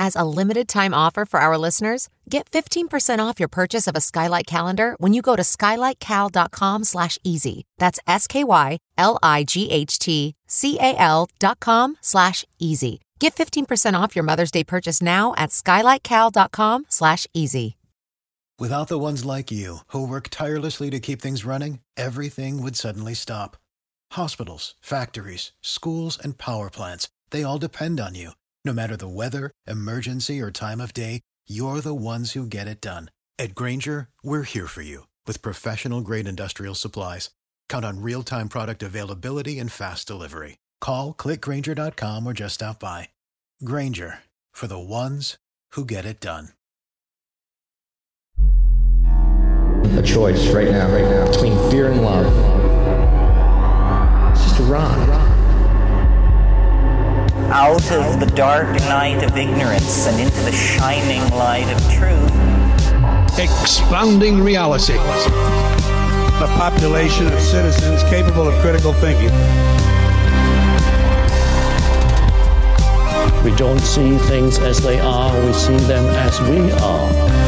As a limited time offer for our listeners, get 15% off your purchase of a Skylight calendar when you go to skylightcal.com slash easy. That's S-K-Y-L-I-G-H-T-C-A-L dot com slash easy. Get 15% off your Mother's Day purchase now at skylightcal.com slash easy. Without the ones like you, who work tirelessly to keep things running, everything would suddenly stop. Hospitals, factories, schools, and power plants, they all depend on you. No matter the weather, emergency, or time of day, you're the ones who get it done. At Grainger, we're here for you with professional grade industrial supplies. Count on real time product availability and fast delivery. Call clickgranger.com or just stop by. Grainger for the ones who get it done. a choice right now, right now, between fear and love. It's just a rock. Out of the dark night of ignorance and into the shining light of truth. Expanding reality. A population of citizens capable of critical thinking. We don't see things as they are, we see them as we are.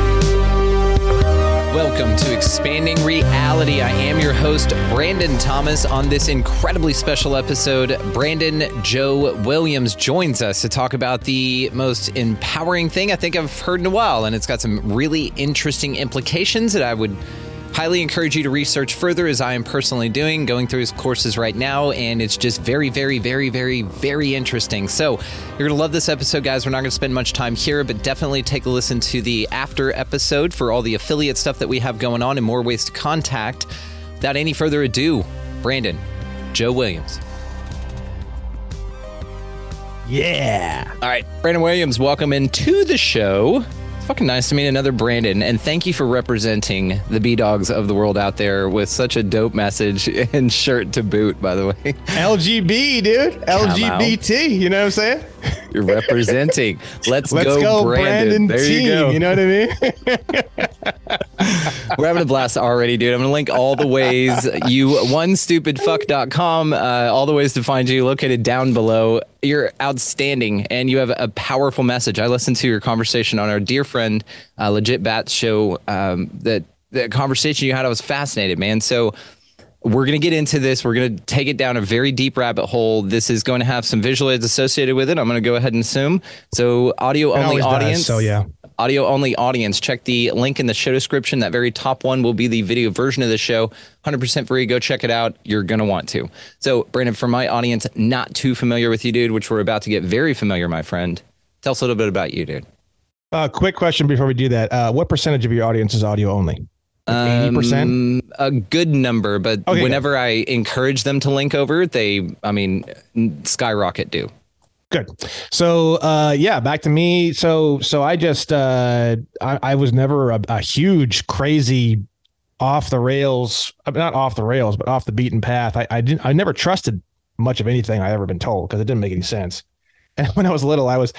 Welcome to Expanding Reality. I am your host, Brandon Thomas. On this incredibly special episode, Brandon Joe Williams joins us to talk about the most empowering thing I think I've heard in a while. And it's got some really interesting implications that I would highly encourage you to research further as I am personally doing, going through his courses right now, and it's just very, very, very, very, very interesting. So you're gonna love this episode, guys. We're not gonna spend much time here, but definitely take a listen to the after episode for all the affiliate stuff that we have going on and more ways to contact. Without any further ado, Brandon, Joe Williams. Yeah. All right, Brandon Williams, welcome into the show. It's fucking nice to meet another Brandon, and thank you for representing the B Dogs of the world out there with such a dope message and shirt to boot. By the way, LGB, dude. LGBT. You know what I'm saying? you're representing. Let's, Let's go, go, Brandon. Brandon, there team. you go. You know what I mean? We're having a blast already, dude. I'm gonna link all the ways you onestupidfuck.com, uh, all the ways to find you located down below. You're outstanding and you have a powerful message. I listened to your conversation on our dear friend uh, Legit Bats show. Um, that the conversation you had, I was fascinated, man. So we're going to get into this. We're going to take it down a very deep rabbit hole. This is going to have some visual aids associated with it. I'm going to go ahead and assume. So audio It only always does, audience. so yeah. Audio only audience. Check the link in the show description. That very top one will be the video version of the show. 100% free. Go check it out. You're going to want to. So, Brandon, for my audience not too familiar with you, dude, which we're about to get very familiar, my friend, tell us a little bit about you, dude. Uh, quick question before we do that. Uh, what percentage of your audience is audio only? Eighty percent. Um, a good number, but Okay, whenever I encourage them to link over, they, I mean, skyrocket do. Good. So uh yeah, back to me. So so I just uh I, I was never a, a huge crazy off the rails uh, not off the rails, but off the beaten path. I, I didn't I never trusted much of anything I ever been told because it didn't make any sense. And when I was little, I was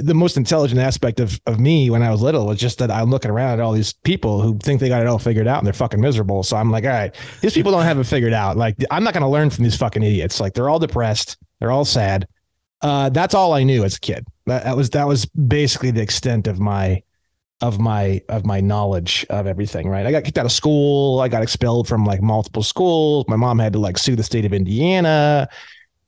the most intelligent aspect of, of me when I was little was just that I'm looking around at all these people who think they got it all figured out and they're fucking miserable. So I'm like, all right, these people don't have it figured out. Like I'm not going to learn from these fucking idiots. Like they're all depressed. They're all sad. Uh, that's all I knew as a kid. That, that was that was basically the extent of my of my of my knowledge of everything. Right. I got kicked out of school. I got expelled from like multiple schools. My mom had to like sue the state of Indiana.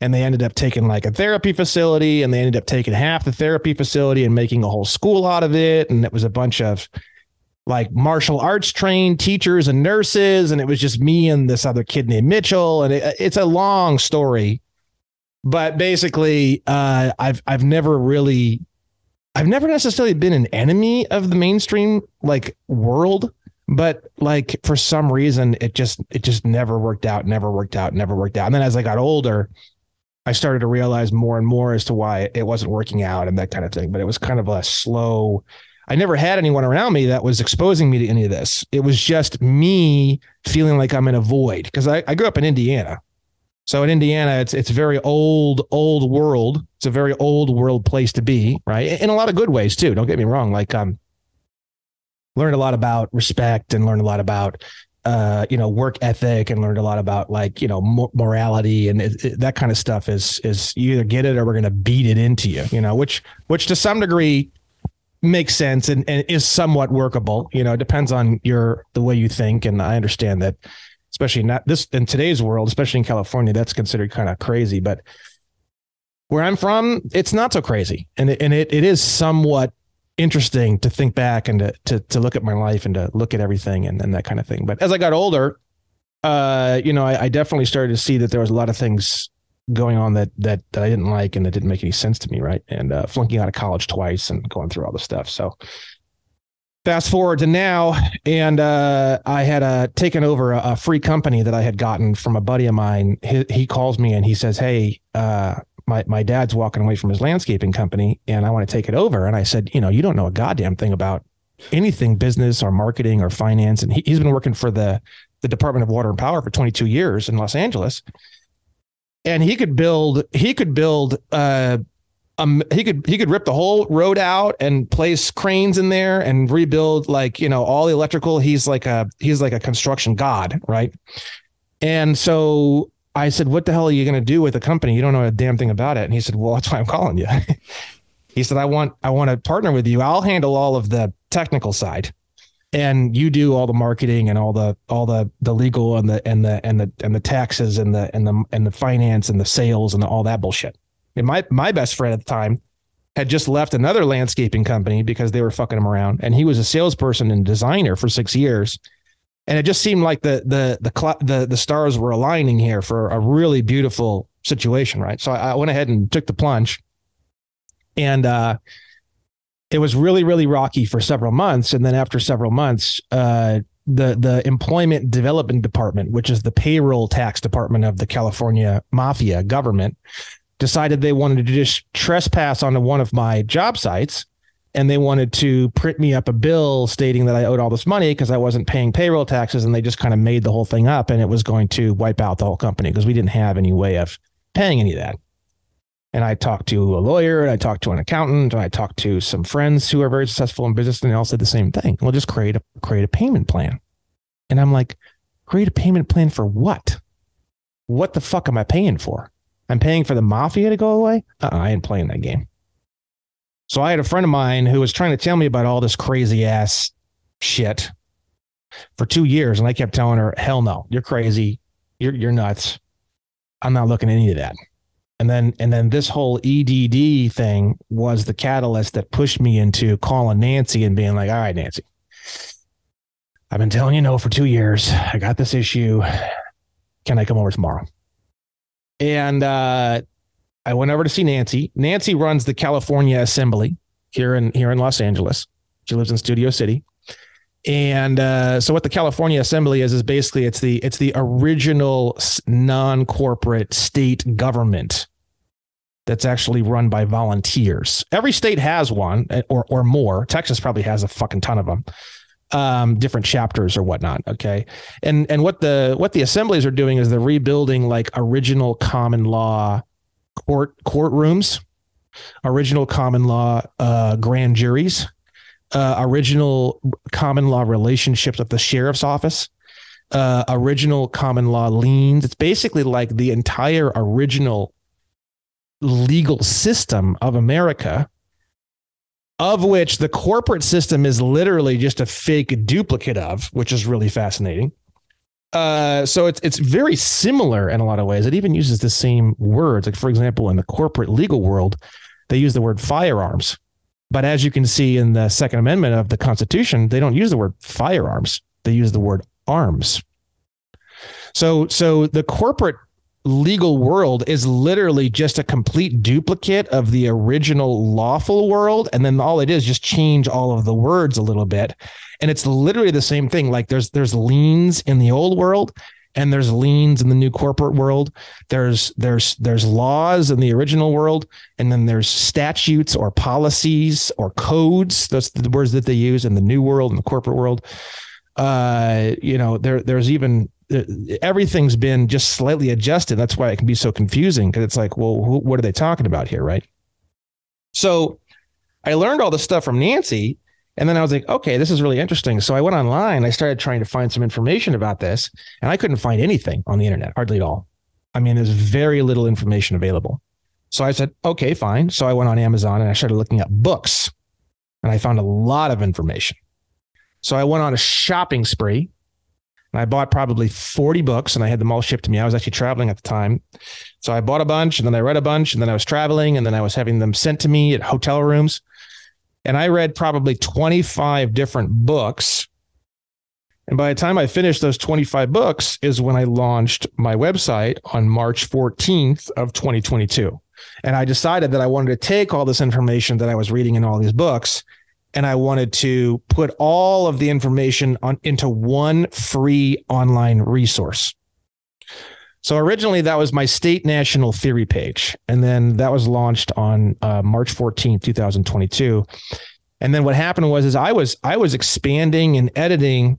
and they ended up taking like a therapy facility and they ended up taking half the therapy facility and making a whole school out of it and it was a bunch of like martial arts trained teachers and nurses and it was just me and this other kid named Mitchell and it, it's a long story but basically uh, I've I've never really I've never necessarily been an enemy of the mainstream like world but like for some reason it just it just never worked out never worked out never worked out and then as I got older I started to realize more and more as to why it wasn't working out and that kind of thing. But it was kind of a slow. I never had anyone around me that was exposing me to any of this. It was just me feeling like I'm in a void because I, I grew up in Indiana. So in Indiana, it's it's very old, old world. It's a very old world place to be, right? In a lot of good ways too. Don't get me wrong. Like um, learned a lot about respect and learned a lot about uh, you know, work ethic and learned a lot about like, you know, morality and it, it, that kind of stuff is, is you either get it or we're to beat it into you, you know, which, which to some degree makes sense and, and is somewhat workable. You know, it depends on your, the way you think. And I understand that, especially not this in today's world, especially in California, that's considered kind of crazy, but where I'm from, it's not so crazy. And it, and it, it is somewhat interesting to think back and to, to, to look at my life and to look at everything and, and that kind of thing. But as I got older, uh, you know, I, I, definitely started to see that there was a lot of things going on that, that, that I didn't like and that didn't make any sense to me. Right. And, uh, flunking out of college twice and going through all the stuff. So fast forward to now. And, uh, I had, uh, taken over a, a, free company that I had gotten from a buddy of mine. He, he calls me and he says, Hey, uh, my my dad's walking away from his landscaping company and I want to take it over. And I said, you know, you don't know a goddamn thing about anything business or marketing or finance. And he, he's been working for the the Department of Water and Power for 22 years in Los Angeles. And he could build he could build uh um, he could he could rip the whole road out and place cranes in there and rebuild like you know all the electrical. He's like a he's like a construction god, right? And so I said, "What the hell are you going to do with the company? You don't know a damn thing about it." And he said, "Well, that's why I'm calling you." he said, "I want I want to partner with you. I'll handle all of the technical side, and you do all the marketing and all the all the the legal and the and the and the and the taxes and the and the and the finance and the sales and the, all that bullshit." And my my best friend at the time had just left another landscaping company because they were fucking him around, and he was a salesperson and designer for six years. And it just seemed like the the the the the stars were aligning here for a really beautiful situation, right? So I, I went ahead and took the plunge, and uh, it was really really rocky for several months, and then after several months, uh, the the Employment Development Department, which is the payroll tax department of the California mafia government, decided they wanted to just trespass onto one of my job sites and they wanted to print me up a bill stating that I owed all this money because I wasn't paying payroll taxes, and they just kind of made the whole thing up, and it was going to wipe out the whole company because we didn't have any way of paying any of that. And I talked to a lawyer, and I talked to an accountant, and I talked to some friends who are very successful in business, and they all said the same thing. We'll just create a create a payment plan. And I'm like, create a payment plan for what? What the fuck am I paying for? I'm paying for the mafia to go away? Uh-uh, I ain't playing that game. So I had a friend of mine who was trying to tell me about all this crazy ass shit for two years. And I kept telling her, hell no, you're crazy. You're, you're nuts. I'm not looking at any of that. And then, and then this whole EDD thing was the catalyst that pushed me into calling Nancy and being like, all right, Nancy, I've been telling you no for two years. I got this issue. Can I come over tomorrow? And uh, I went over to see Nancy. Nancy runs the California Assembly here in here in Los Angeles. She lives in Studio City. And uh, so, what the California Assembly is is basically it's the it's the original non-corporate state government that's actually run by volunteers. Every state has one, eh, or or more. Texas probably has a fucking ton of them, um, different chapters or whatnot. Okay, and and what the what the assemblies are doing is they're rebuilding like original common law court courtrooms, original common law uh, grand juries, uh, original common law relationships with the sheriff's office, uh, original common law liens. It's basically like the entire original legal system of America, of which the corporate system is literally just a fake duplicate of, which is really fascinating. uh, so it's it's very similar in a lot of ways. It even uses the same words. Like for example, in the corporate legal world, they use the word firearms. But as you can see in the Second Amendment of the Constitution, they don't use the word firearms. They use the word arms. So so the corporate legal world is literally just a complete duplicate of the original lawful world. And then all it is just change all of the words a little bit. And it's literally the same thing. Like there's there's liens in the old world and there's liens in the new corporate world. There's there's there's laws in the original world. And then there's statutes or policies or codes. Those the words that they use in the new world and the corporate world. Uh you know there there's even Uh, everything's been just slightly adjusted that's why it can be so confusing because it's like well who, what are they talking about here right so i learned all this stuff from nancy and then I was like, okay, this is really interesting. So I went online. I started trying to find some information about this, and I couldn't find anything on the internet, hardly at all. I mean, there's very little information available. So I said, okay, fine. So I went on Amazon and I started looking up books, and I found a lot of information. So I went on a shopping spree and I bought probably 40 books and I had them all shipped to me. I was actually traveling at the time. So I bought a bunch and then I read a bunch and then I was traveling and then I was having them sent to me at hotel rooms and I read probably 25 different books. And by the time I finished those 25 books is when I launched my website on March 14th of 2022. And I decided that I wanted to take all this information that I was reading in all these books and I wanted to put all of the information on into one free online resource. So originally that was my state national theory page. And then that was launched on uh, March 14, 2022. And then what happened was is I was I was expanding and editing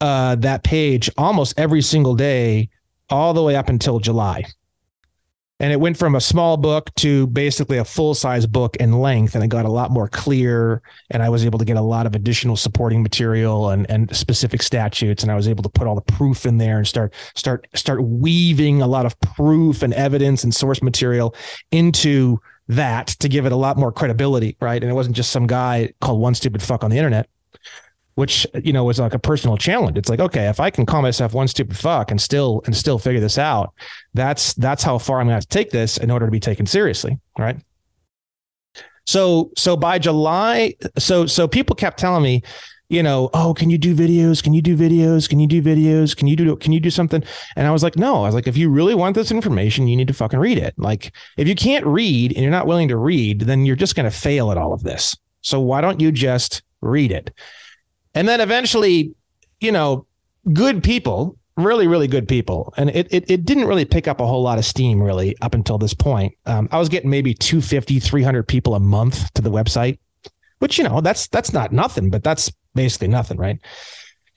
uh, that page almost every single day all the way up until July and it went from a small book to basically a full size book in length and it got a lot more clear and i was able to get a lot of additional supporting material and, and specific statutes and i was able to put all the proof in there and start start start weaving a lot of proof and evidence and source material into that to give it a lot more credibility right? And it wasn't just some guy called one stupid fuck on the internet which you know was like a personal challenge. It's like, okay, if I can call myself one stupid fuck and still and still figure this out, that's that's how far I'm going to have to take this in order to be taken seriously, right? So so by July, so so people kept telling me, you know, oh, can you do videos? Can you do videos? Can you do videos? Can you do can you do something? And I was like, no. I was like, if you really want this information, you need to fucking read it. Like, if you can't read and you're not willing to read, then you're just going to fail at all of this. So why don't you just read it? And then eventually, you know, good people, really, really good people. And it, it, it didn't really pick up a whole lot of steam really up until this point. Um, I was getting maybe 250, 300 people a month to the website, which, you know, that's, that's not nothing, but that's basically nothing. Right.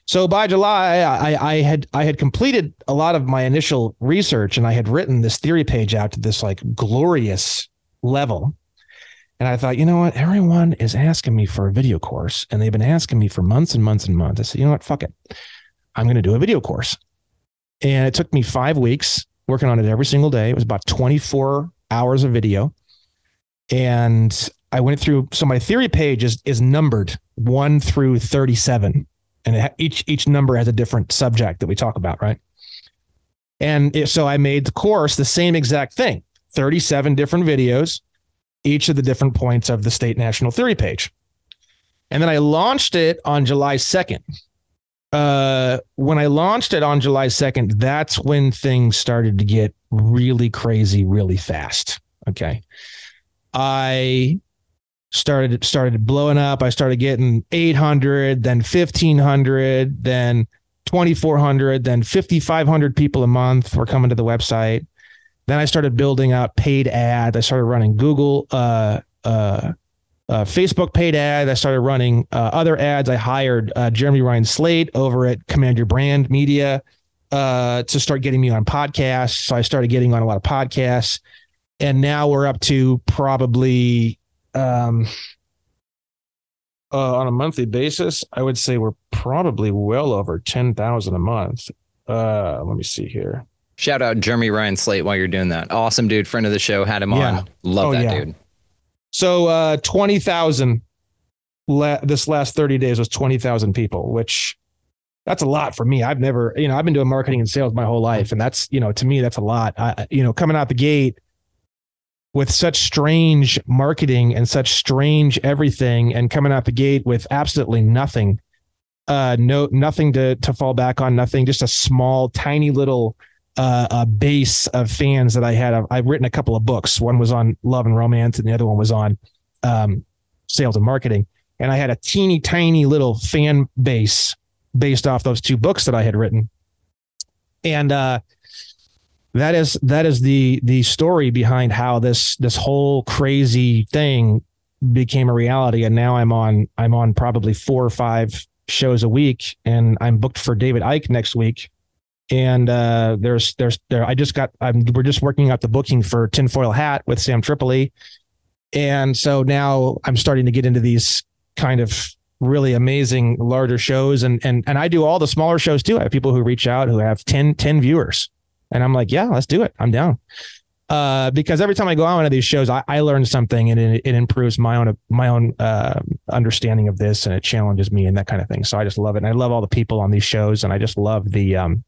So by July, I, I had I had completed a lot of my initial research, and I had written this theory page out to this like glorious level. And I thought, you know what? Everyone is asking me for a video course, and they've been asking me for months and months and months. I said, you know what? Fuck it. I'm going to do a video course. And it took me five weeks working on it every single day. It was about 24 hours of video. And I went through, so my theory page is, is numbered one through 37. And it, each, each number has a different subject that we talk about, right? And it, so I made the course the same exact thing 37 different videos each of the different points of the state national theory page. And then I launched it on July 2nd. Uh, when I launched it on July 2nd, that's when things started to get really crazy really fast. Okay. I started started blowing up. I started getting 800, then 1500, then 2400, then 5500 people a month were coming to the website. Then I started building out paid ads. I started running Google, uh, uh, uh, Facebook paid ads. I started running uh, other ads. I hired uh, Jeremy Ryan Slate over at Command Your Brand Media uh, to start getting me on podcasts. So I started getting on a lot of podcasts, and now we're up to probably um, on a monthly basis. I would say we're probably well over ten thousand a month. Let me see here. Shout out Jeremy Ryan Slate while you're doing that. Awesome dude, friend of the show, had him yeah. on. Love oh, that yeah. dude. So uh 20,000 la- this last 30 days was 20,000 people, which that's a lot for me. I've never, you know, I've been doing marketing and sales my whole life, and that's, you know, to me, that's a lot. I, you know, coming out the gate with such strange marketing and such strange everything, and coming out the gate with absolutely nothing, uh, no, nothing to to fall back on, nothing, just a small, tiny little uh, a base of fans that I had. I've, I've, written a couple of books. One was on love and romance, and the other one was on um, sales and marketing. And I had a teeny tiny little fan base based off those two books that I had written. And uh, that is that is the the story behind how this this whole crazy thing became a reality. And now I'm on I'm on probably four or five shows a week, and I'm booked for David Icke next week. And uh, there's there's there I just got I'm we're just working out the booking for Tinfoil Hat with Sam Tripoli. And so now I'm starting to get into these kind of really amazing larger shows and and and I do all the smaller shows too. I have people who reach out who have 10 10 viewers. And I'm like, yeah, let's do it. I'm down. Uh, because every time I go on one of these shows, I, I learn something and it, it improves my own my own uh, understanding of this and it challenges me and that kind of thing. So I just love it. And I love all the people on these shows and I just love the um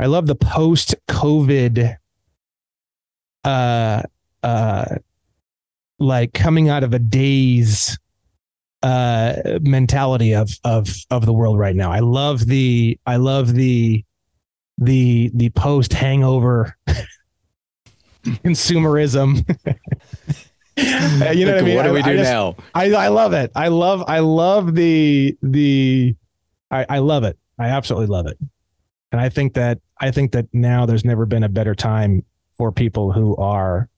I love the post COVID uh uh like coming out of a daze uh mentality of of of the world right now. I love the I love the the the post hangover consumerism. you know what I mean? What do we do I just, now? I I love it. I love I love the the I, I love it. I absolutely love it. And I think that I think that now there's never been a better time for people who are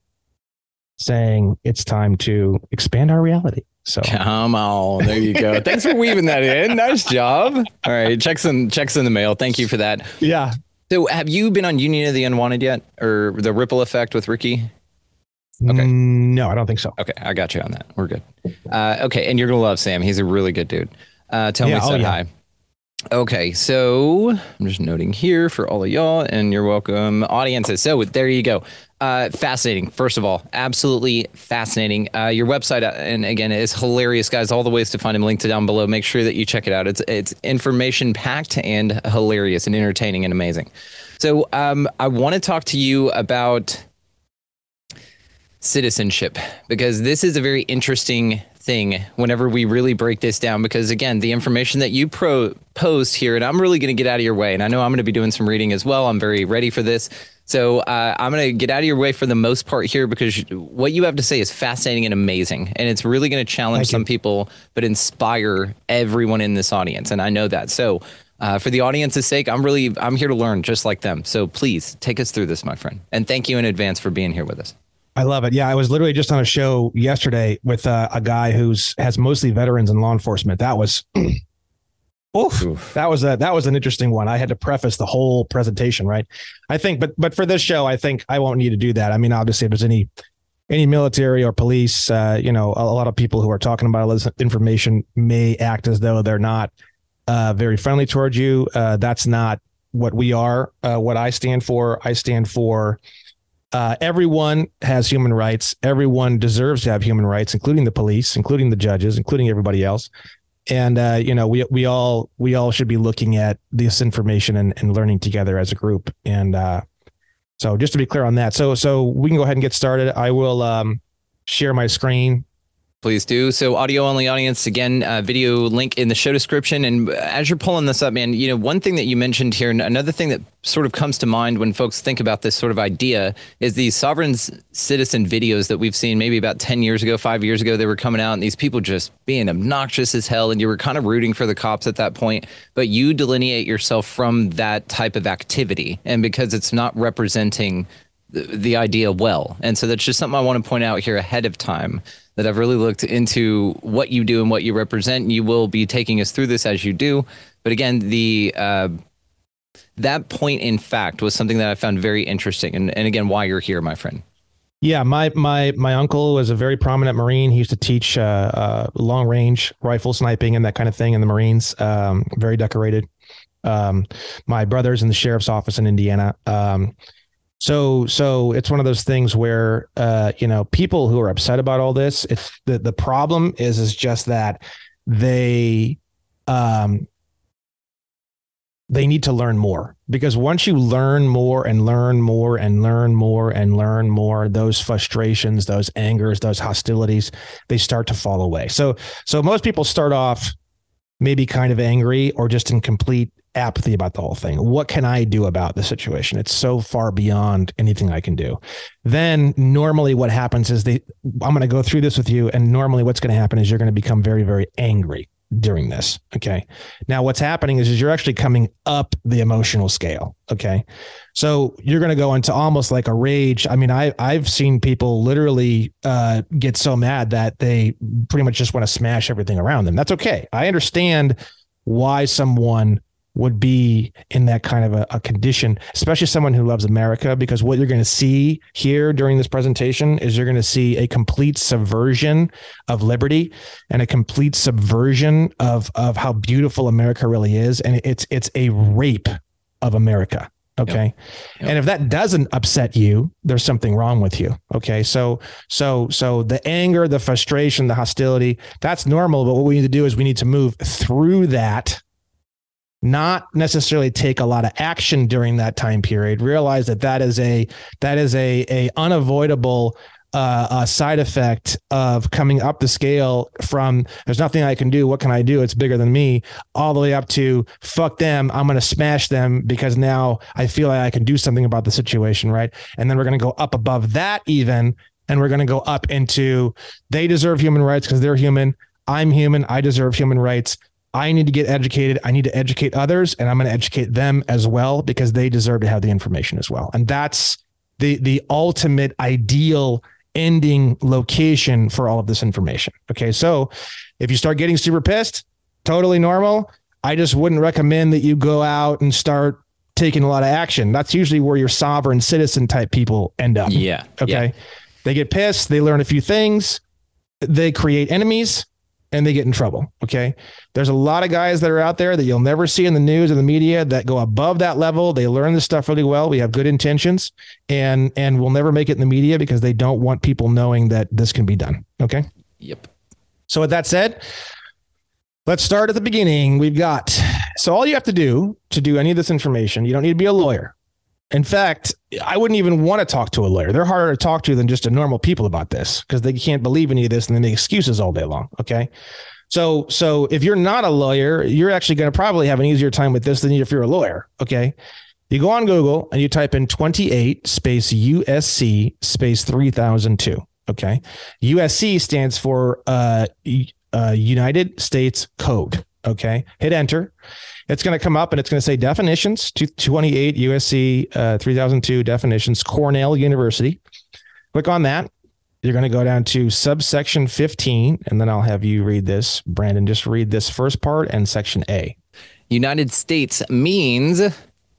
saying it's time to expand our reality. So come on, there you go. Thanks for weaving that in. Nice job. All right, checks in checks in the mail. Thank you for that. Yeah. So, have you been on Union of the Unwanted yet, or the Ripple Effect with Ricky? Okay. No, I don't think so. Okay, I got you on that. We're good. Uh, okay, and you're gonna love Sam. He's a really good dude. Uh, tell Yeah, me oh, said yeah. hi. Okay, so I'm just noting here for all of y'all, and you're welcome, audiences. So there you go. Uh, fascinating. First of all, absolutely fascinating. Uh, your website, uh, and again, is hilarious, guys. All the ways to find him linked down below. Make sure that you check it out. It's it's information packed and hilarious and entertaining and amazing. So um, I want to talk to you about citizenship because this is a very interesting thing whenever we really break this down because again the information that you pro- post here and i'm really going to get out of your way and i know i'm going to be doing some reading as well. I'm very ready for this. So uh, i'm going to get out of your way for the most part here because what you have to say is fascinating and amazing and it's really going to challenge Thank you. some people but inspire everyone in this audience and i know that. So uh, for the audience's sake i'm really i'm here to learn just like them. So please take us through this my friend and thank you in advance for being here with us I love it. Yeah, I was literally just on a show yesterday with uh, a guy who's has mostly veterans in law enforcement. That was, oof, that was a that was an interesting one. I had to preface the whole presentation, right? I think, but but for this show, I think I won't need to do that. I mean, obviously, if there's any any military or police, uh, you know, a, a lot of people who are talking about all this information may act as though they're not uh, very friendly towards you. Uh, that's not what we are. Uh, what I stand for, I stand for uh, everyone has human rights. Everyone deserves to have human rights, including the police, including the judges, including everybody else. And uh, you know, we we all we all should be looking at this information and, and learning together as a group. And uh, so, just to be clear on that, so so we can go ahead and get started. I will um, share my screen. Please do. So, audio only audience, again, uh, video link in the show description. And as you're pulling this up, man, you know, one thing that you mentioned here, and another thing that sort of comes to mind when folks think about this sort of idea is these sovereign citizen videos that we've seen maybe about 10 years ago, five years ago. They were coming out and these people just being obnoxious as hell. And you were kind of rooting for the cops at that point. But you delineate yourself from that type of activity. And because it's not representing the, the idea well. And so that's just something I want to point out here ahead of time that I've really looked into what you do and what you represent. And You will be taking us through this as you do. But again, the uh, that point in fact was something that I found very interesting. And, and again, why you're here, my friend. Yeah, my my my uncle was a very prominent Marine. He used to teach uh, uh, long range rifle sniping and that kind of thing in the Marines. Um, very decorated. Um, my brother's in the sheriff's office in Indiana. Um, so so it's one of those things where uh, you know people who are upset about all this. It's the the problem is is just that they um they need to learn more because once you learn more and learn more and learn more and learn more those frustrations those angers those hostilities they start to fall away so so most people start off maybe kind of angry or just in complete apathy about the whole thing. What can i do about the situation? It's so far beyond anything i can do. Then normally what happens is they i'm going to go through this with you and normally what's going to happen is you're going to become very very angry during this. Okay. Now what's happening is, is you're actually coming up the emotional scale. Okay. So you're going to go into almost like a rage. I mean, I I've seen people literally uh, get so mad that they pretty much just want to smash everything around them. That's okay. I understand why someone would be in that kind of a, a, condition, especially someone who loves America, because what you're going to see here during this presentation is you're going to see a complete subversion of liberty and a complete subversion of of how beautiful America really is, and it's it's a rape of America. Okay. Yep. Yep. And if that doesn't upset you, there's something wrong with you. Okay. So, so, so the anger, the frustration, the hostility, that's normal. But what we need to do is we need to move through that not necessarily take a lot of action during that time period realize that that is a that is a a unavoidable uh, a side effect of coming up the scale from there's nothing I can do. What can I do? It's bigger than me, all the way up to fuck them. I'm going to smash them because now I feel like I can do something about the situation. Right. And then we're going to go up above that even. And we're going to go up into they deserve human rights because they're human. I'm human. I deserve human rights. I need to get educated. I need to educate others, and I'm going to educate them as well because they deserve to have the information as well. And that's the the ultimate ideal ending location for all of this information. Okay, so if you start getting super pissed, totally normal. I just wouldn't recommend that you go out and start taking a lot of action. That's usually where your sovereign citizen type people end up. Yeah. Okay. Yeah. They get pissed. They learn a few things. They create enemies and they get in trouble. Okay. There's a lot of guys that are out there that you'll never see in the news or the media that go above that level. They learn this stuff really well. We have good intentions and and we'll never make it in the media because they don't want people knowing that this can be done. Okay. Yep. So with that said, let's start at the beginning. We've got so all you have to do to do any of this information, you don't need to be a lawyer. In fact, I wouldn't even want to talk to a lawyer. They're harder to talk to than just a normal people about this because they can't believe any of this and they make excuses all day long. Okay. So, so if you're not a lawyer, you're actually going to probably have an easier time with this than if you're a lawyer. Okay. You go on Google and you type in 28 space USC space 3002. Okay. USC stands for uh, uh, United States Code. Okay. Hit enter it's going to come up and it's going to say definitions 228 USC uh, 3002 definitions, Cornell University. Click on that. You're going to go down to subsection 15, and then I'll have you read this. Brandon, just read this first part and section A. United States means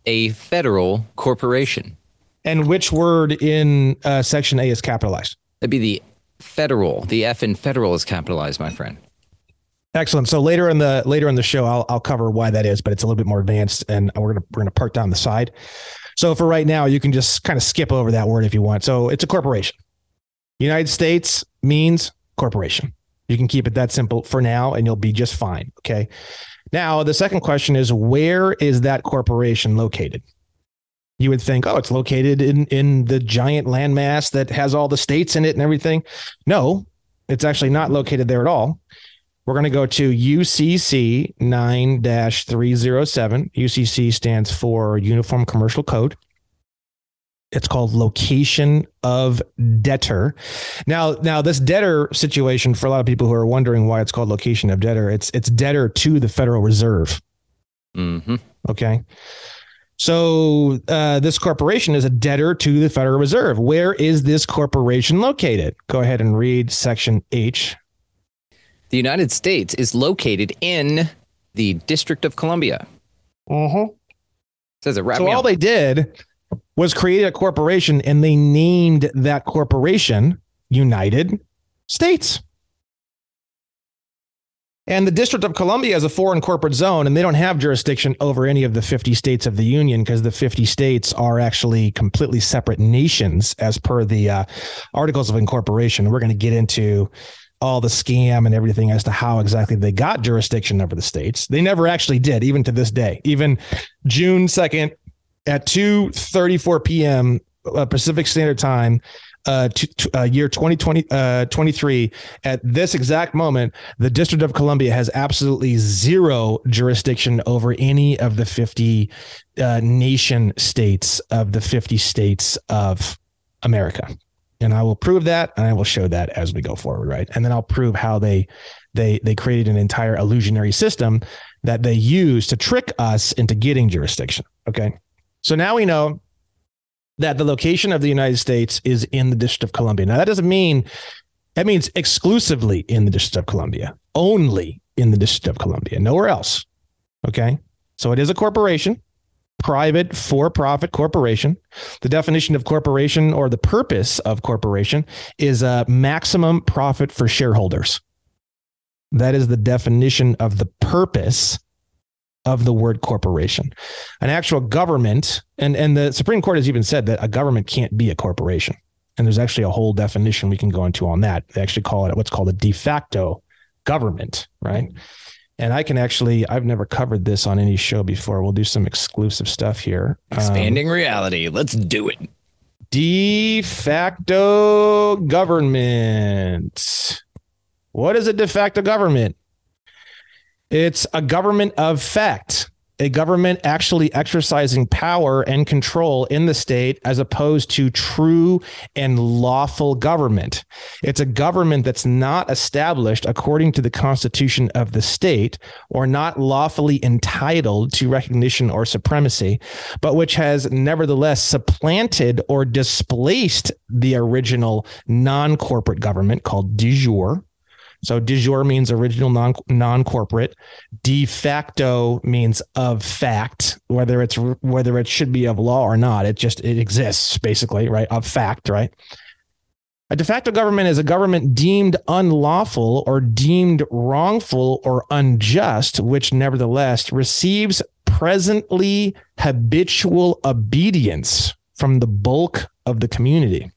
a federal corporation. And which word in uh, section A is capitalized? That'd be the federal. The F in federal is capitalized, my friend. Excellent. So later in the later in the show, I'll I'll cover why that is, but it's a little bit more advanced, and we're gonna we're gonna park down the side. So for right now, you can just kind of skip over that word if you want. So it's a corporation. United States means corporation. You can keep it that simple for now, and you'll be just fine. Okay. Now the second question is where is that corporation located? You would think, oh, it's located in in the giant landmass that has all the states in it and everything. No, it's actually not located there at all. We're going to go to UCC 9 307. UCC stands for Uniform Commercial Code. It's called location of debtor. Now, now this debtor situation for a lot of people who are wondering why it's called location of debtor, it's it's debtor to the Federal Reserve. Mm-hmm. Okay. So uh, this corporation is a debtor to the Federal Reserve. Where is this corporation located? Go ahead and read section H the United States is located in the District of Columbia. Uh-huh. Says it. So all they did was create a corporation and they named that corporation United States. And the District of Columbia is a foreign corporate zone, and they don't have jurisdiction over any of the 50 states of the Union because the 50 states are actually completely separate nations as per the uh, Articles of Incorporation. We're going to get into all the scam and everything as to how exactly they got jurisdiction over the states. They never actually did, even to this day. Even June 2nd at 2:34 p.m. Uh, Pacific Standard Time, uh, uh, year 2020, uh, 23, at this exact moment, the District of Columbia has absolutely zero jurisdiction over any of the 50 uh, nation states of the 50 states of America. And I will prove that and I will show that as we go forward, right? And then I'll prove how they they they created an entire illusionary system that they use to trick us into getting jurisdiction. Okay. So now we know that the location of the United States is in the District of Columbia. Now, that doesn't mean that means exclusively in the District of Columbia, only in the District of Columbia, nowhere else. Okay. So it is a corporation, private for profit corporation. The definition of corporation or the purpose of corporation is a maximum profit for shareholders. That is the definition of the purpose of the word corporation. An actual government, and, and the Supreme Court has even said that a government can't be a corporation. And there's actually a whole definition we can go into on that. They actually call it what's called a de facto government, right? And I can actually, I've never covered this on any show before. We'll do some exclusive stuff here. Expanding um, reality. Let's do it. De facto government. What is a de facto government? It's a government of fact, a government actually exercising power and control in the state as opposed to true and lawful government. It's a government that's not established according to the constitution of the state or not lawfully entitled to recognition or supremacy, but which has nevertheless supplanted or displaced the original non corporate government called de jure so de jure means original non non corporate. De facto means of fact, whether it's whether it should be of law or not. It just it exists basically, right? Of fact, right? A de facto government is a government deemed unlawful or deemed wrongful or unjust, which nevertheless receives presently habitual obedience from the bulk of the community.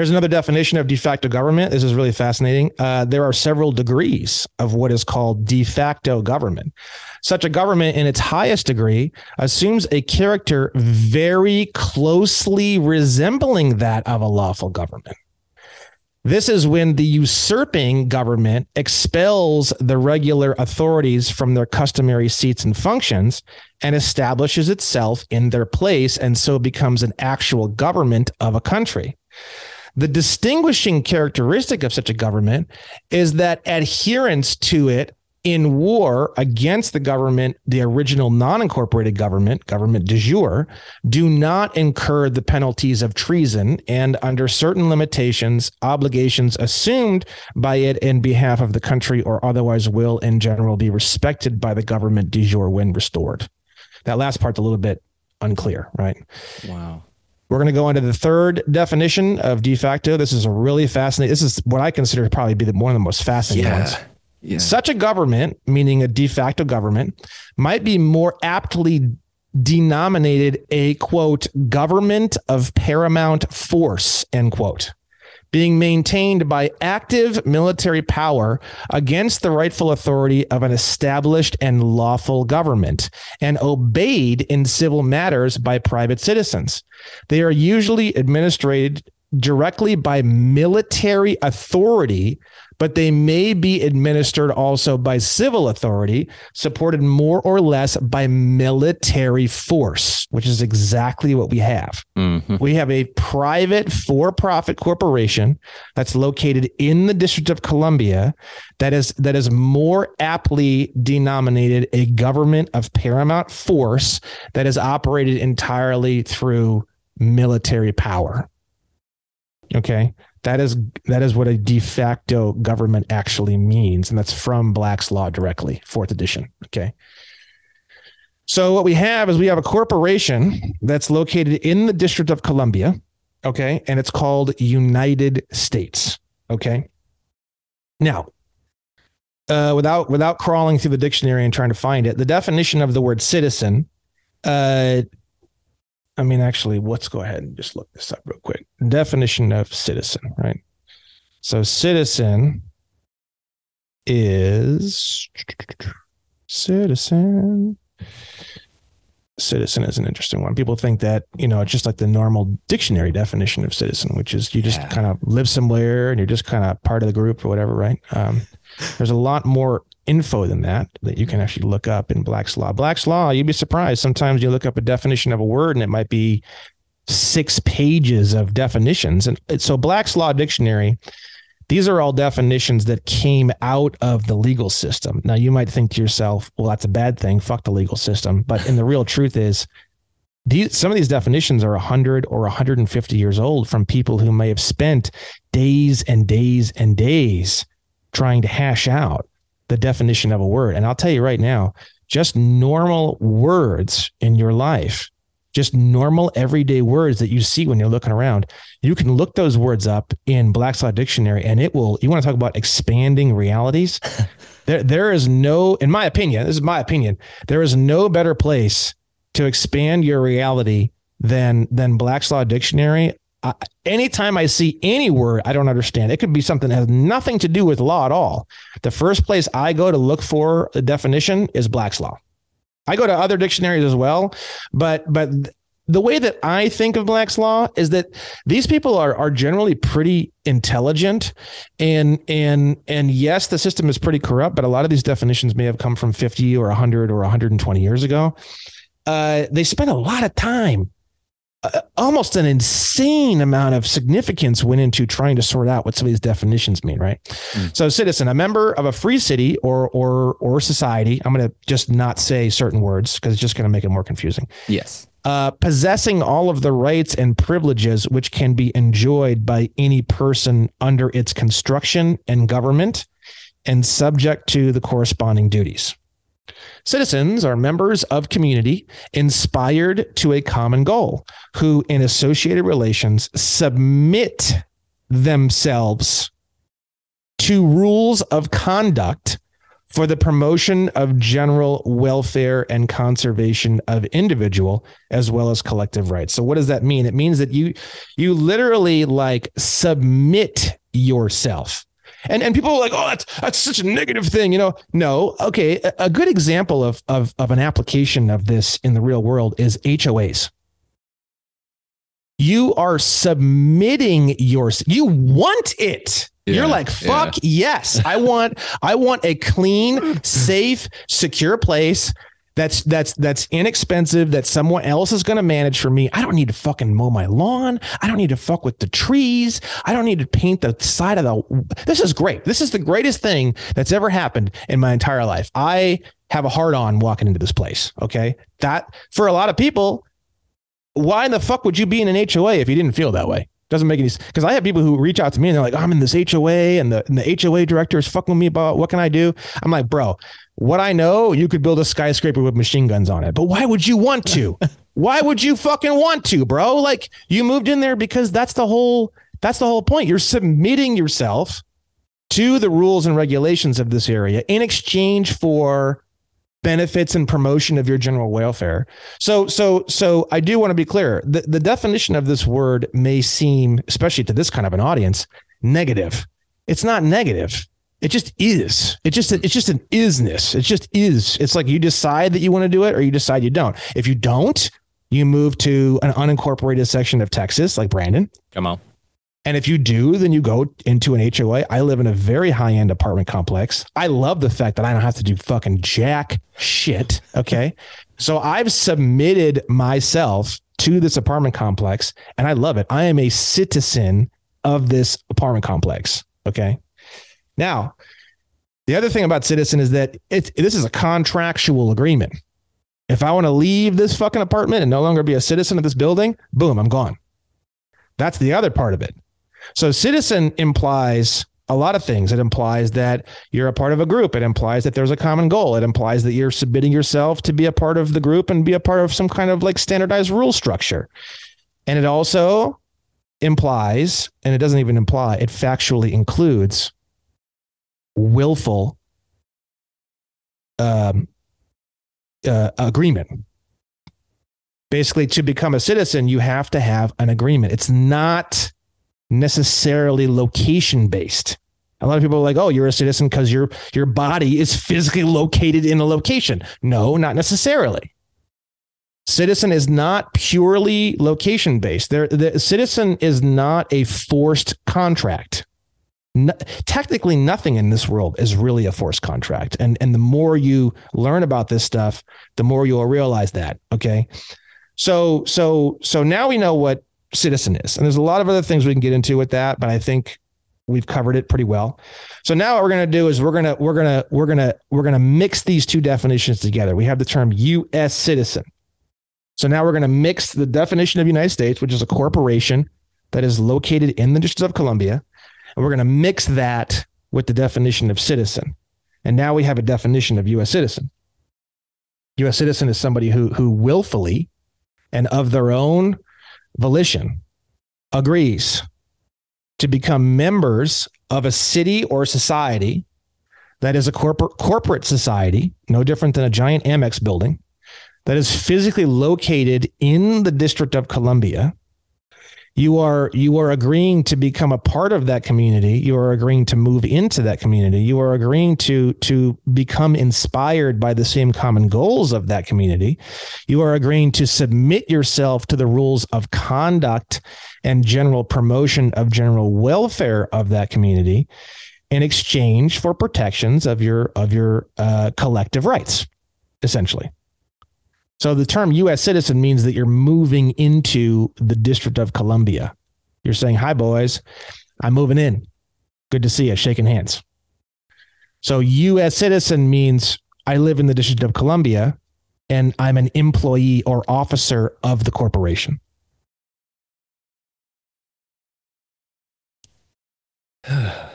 Here's another definition of de facto government. This is really fascinating. Uh, there are several degrees of what is called de facto government. Such a government, in its highest degree, assumes a character very closely resembling that of a lawful government. This is when the usurping government expels the regular authorities from their customary seats and functions and establishes itself in their place and so becomes an actual government of a country. The distinguishing characteristic of such a government is that adherence to it in war against the government, the original non incorporated government, government de jure, do not incur the penalties of treason and, under certain limitations, obligations assumed by it in behalf of the country or otherwise will in general be respected by the government de jure when restored. That last part's a little bit unclear, right? Wow. We're going to go into the third definition of de facto. This is a really fascinating. This is what I consider to probably be the, one of the most fascinating yeah. ones. Yeah. Such a government, meaning a de facto government, might be more aptly denominated a quote government of paramount force end quote being maintained by active military power against the rightful authority of an established and lawful government and obeyed in civil matters by private citizens. They are usually administered directly by military authority but they may be administered also by civil authority, supported more or less by military force, which is exactly what we have. Mm-hmm. We have a private for profit corporation that's located in the District of Columbia that is that is more aptly denominated a government of paramount force that is operated entirely through military power. Okay. That is that is what a de facto government actually means, and that's from Black's Law directly, fourth edition. Okay. So what we have is we have a corporation that's located in the District of Columbia, okay, and it's called United States. Okay. Now, uh, without without crawling through the dictionary and trying to find it, the definition of the word citizen uh, I mean, actually, let's go ahead and just look this up real quick. Definition of citizen, right? So citizen is citizen. Citizen is an interesting one. People think that, you know, it's just like the normal dictionary definition of citizen, which is you just Yeah. kind of live somewhere and you're just kind of part of the group or whatever, right? Um, there's a lot more info than that that you can actually look up in Black's Law. Black's Law, you'd be surprised. Sometimes you look up a definition of a word and it might be six pages of definitions. And so Black's Law Dictionary, these are all definitions that came out of the legal system. Now you might think to yourself, well, that's a bad thing. Fuck the legal system. But in the real truth is these some of these definitions are 100 or 150 years old from people who may have spent days and days and days trying to hash out the definition of a word. And I'll tell you right now, just normal words in your life, just normal everyday words that you see when you're looking around, you can look those words up in Black's Law Dictionary and it will, you want to talk about expanding realities? there, there is no, in my opinion, this is my opinion, there is no better place to expand your reality than than Black's Law Dictionary. Anytime I see any word I don't understand, it could be something that has nothing to do with law at all. The first place I go to look for a definition is Black's Law. I go to other dictionaries as well, but but the way that I think of Black's Law is that these people are are generally pretty intelligent, and and and yes, the system is pretty corrupt, but a lot of these definitions may have come from fifty or hundred or one hundred and twenty years ago. Uh, they spent a lot of time almost an insane amount of significance went into trying to sort out what some of these definitions mean, right? So, citizen, a member of a free city or or or society. I'm going to just not say certain words because it's just going to make it more confusing. Yes. Uh, possessing all of the rights and privileges which can be enjoyed by any person under its construction and government, and subject to the corresponding duties. Citizens are members of community inspired to a common goal who, in associated relations, submit themselves to rules of conduct for the promotion of general welfare and conservation of individual as well as collective rights. So what does that mean? It means that you you literally like submit yourself. And and people are like, oh, that's that's such a negative thing, you know. No, okay. A, a good example of of of an application of this in the real world is HOAs. You are submitting your you want it. Yeah, You're like, fuck yes. I want I want a clean, safe, secure place that's that's that's inexpensive that someone else is going to manage for me. I don't need to fucking mow my lawn. I don't need to fuck with the trees. I don't need to paint the side of the This is great. This is the greatest thing that's ever happened in my entire life. I have a hard on walking into this place, okay? That for a lot of people why in the fuck would you be in an HOA if you didn't feel that way? Doesn't make any sense. Because I have people who reach out to me and they're like, oh, I'm in this HOA and the, and the HOA director is fucking with me about what can I do? I'm like, bro, what I know, you could build a skyscraper with machine guns on it. But why would you want to? why would you fucking want to, bro? Like you moved in there because that's the whole that's the whole point. You're submitting yourself to the rules and regulations of this area in exchange for benefits and promotion of your general welfare. So so so I do want to be clear. The the definition of this word may seem especially to this kind of an audience negative. It's not negative. It just is. It just it's just an isness. It just is. It's like you decide that you want to do it or you decide you don't. If you don't, you move to an unincorporated section of Texas like Brandon. Come on. And if you do, then you go into an HOA. I live in a very high end apartment complex. I love the fact that I don't have to do fucking jack shit. Okay. so I've submitted myself to this apartment complex and I love it. I am a citizen of this apartment complex. Okay. Now, the other thing about citizen is that it's this is a contractual agreement. If I want to leave this fucking apartment and no longer be a citizen of this building, boom, I'm gone. That's the other part of it. So citizen implies a lot of things. It implies that you're a part of a group. It implies that there's a common goal. It implies that you're submitting yourself to be a part of the group and be a part of some kind of like standardized rule structure. And it also implies, and it doesn't even imply, it factually includes willful um, uh, agreement. Basically, to become a citizen, you have to have an agreement. It's not necessarily location based. A lot of people are like, "Oh, you're a citizen because your your body is physically located in a location." No, not necessarily. Citizen is not purely location based. There, the citizen is not a forced contract. No, technically, nothing in this world is really a forced contract. And and the more you learn about this stuff, the more you'll realize that. Okay, so so so now we know what citizen is, and there's a lot of other things we can get into with that, but I think we've covered it pretty well. So now what we're going to do is we're going to we're going to we're going to we're going to mix these two definitions together. We have the term US citizen. So now we're going to mix the definition of United States, which is a corporation that is located in the District of Columbia, and we're going to mix that with the definition of citizen. And now we have a definition of US citizen. US citizen is somebody who who willfully and of their own volition agrees to become members of a city or society that is a corporate corporate society, no different than a giant Amex building, that is physically located in the District of Columbia, you are you are agreeing to become a part of that community. You are agreeing to move into that community. You are agreeing to to become inspired by the same common goals of that community. You are agreeing to submit yourself to the rules of conduct and general promotion of general welfare of that community in exchange for protections of your of your uh, collective rights, essentially. So the term U.S. citizen means that you're moving into the District of Columbia. You're saying, "Hi, boys, I'm moving in. Good to see you. Shaking hands." So U.S. citizen means I live in the District of Columbia, and I'm an employee or officer of the corporation.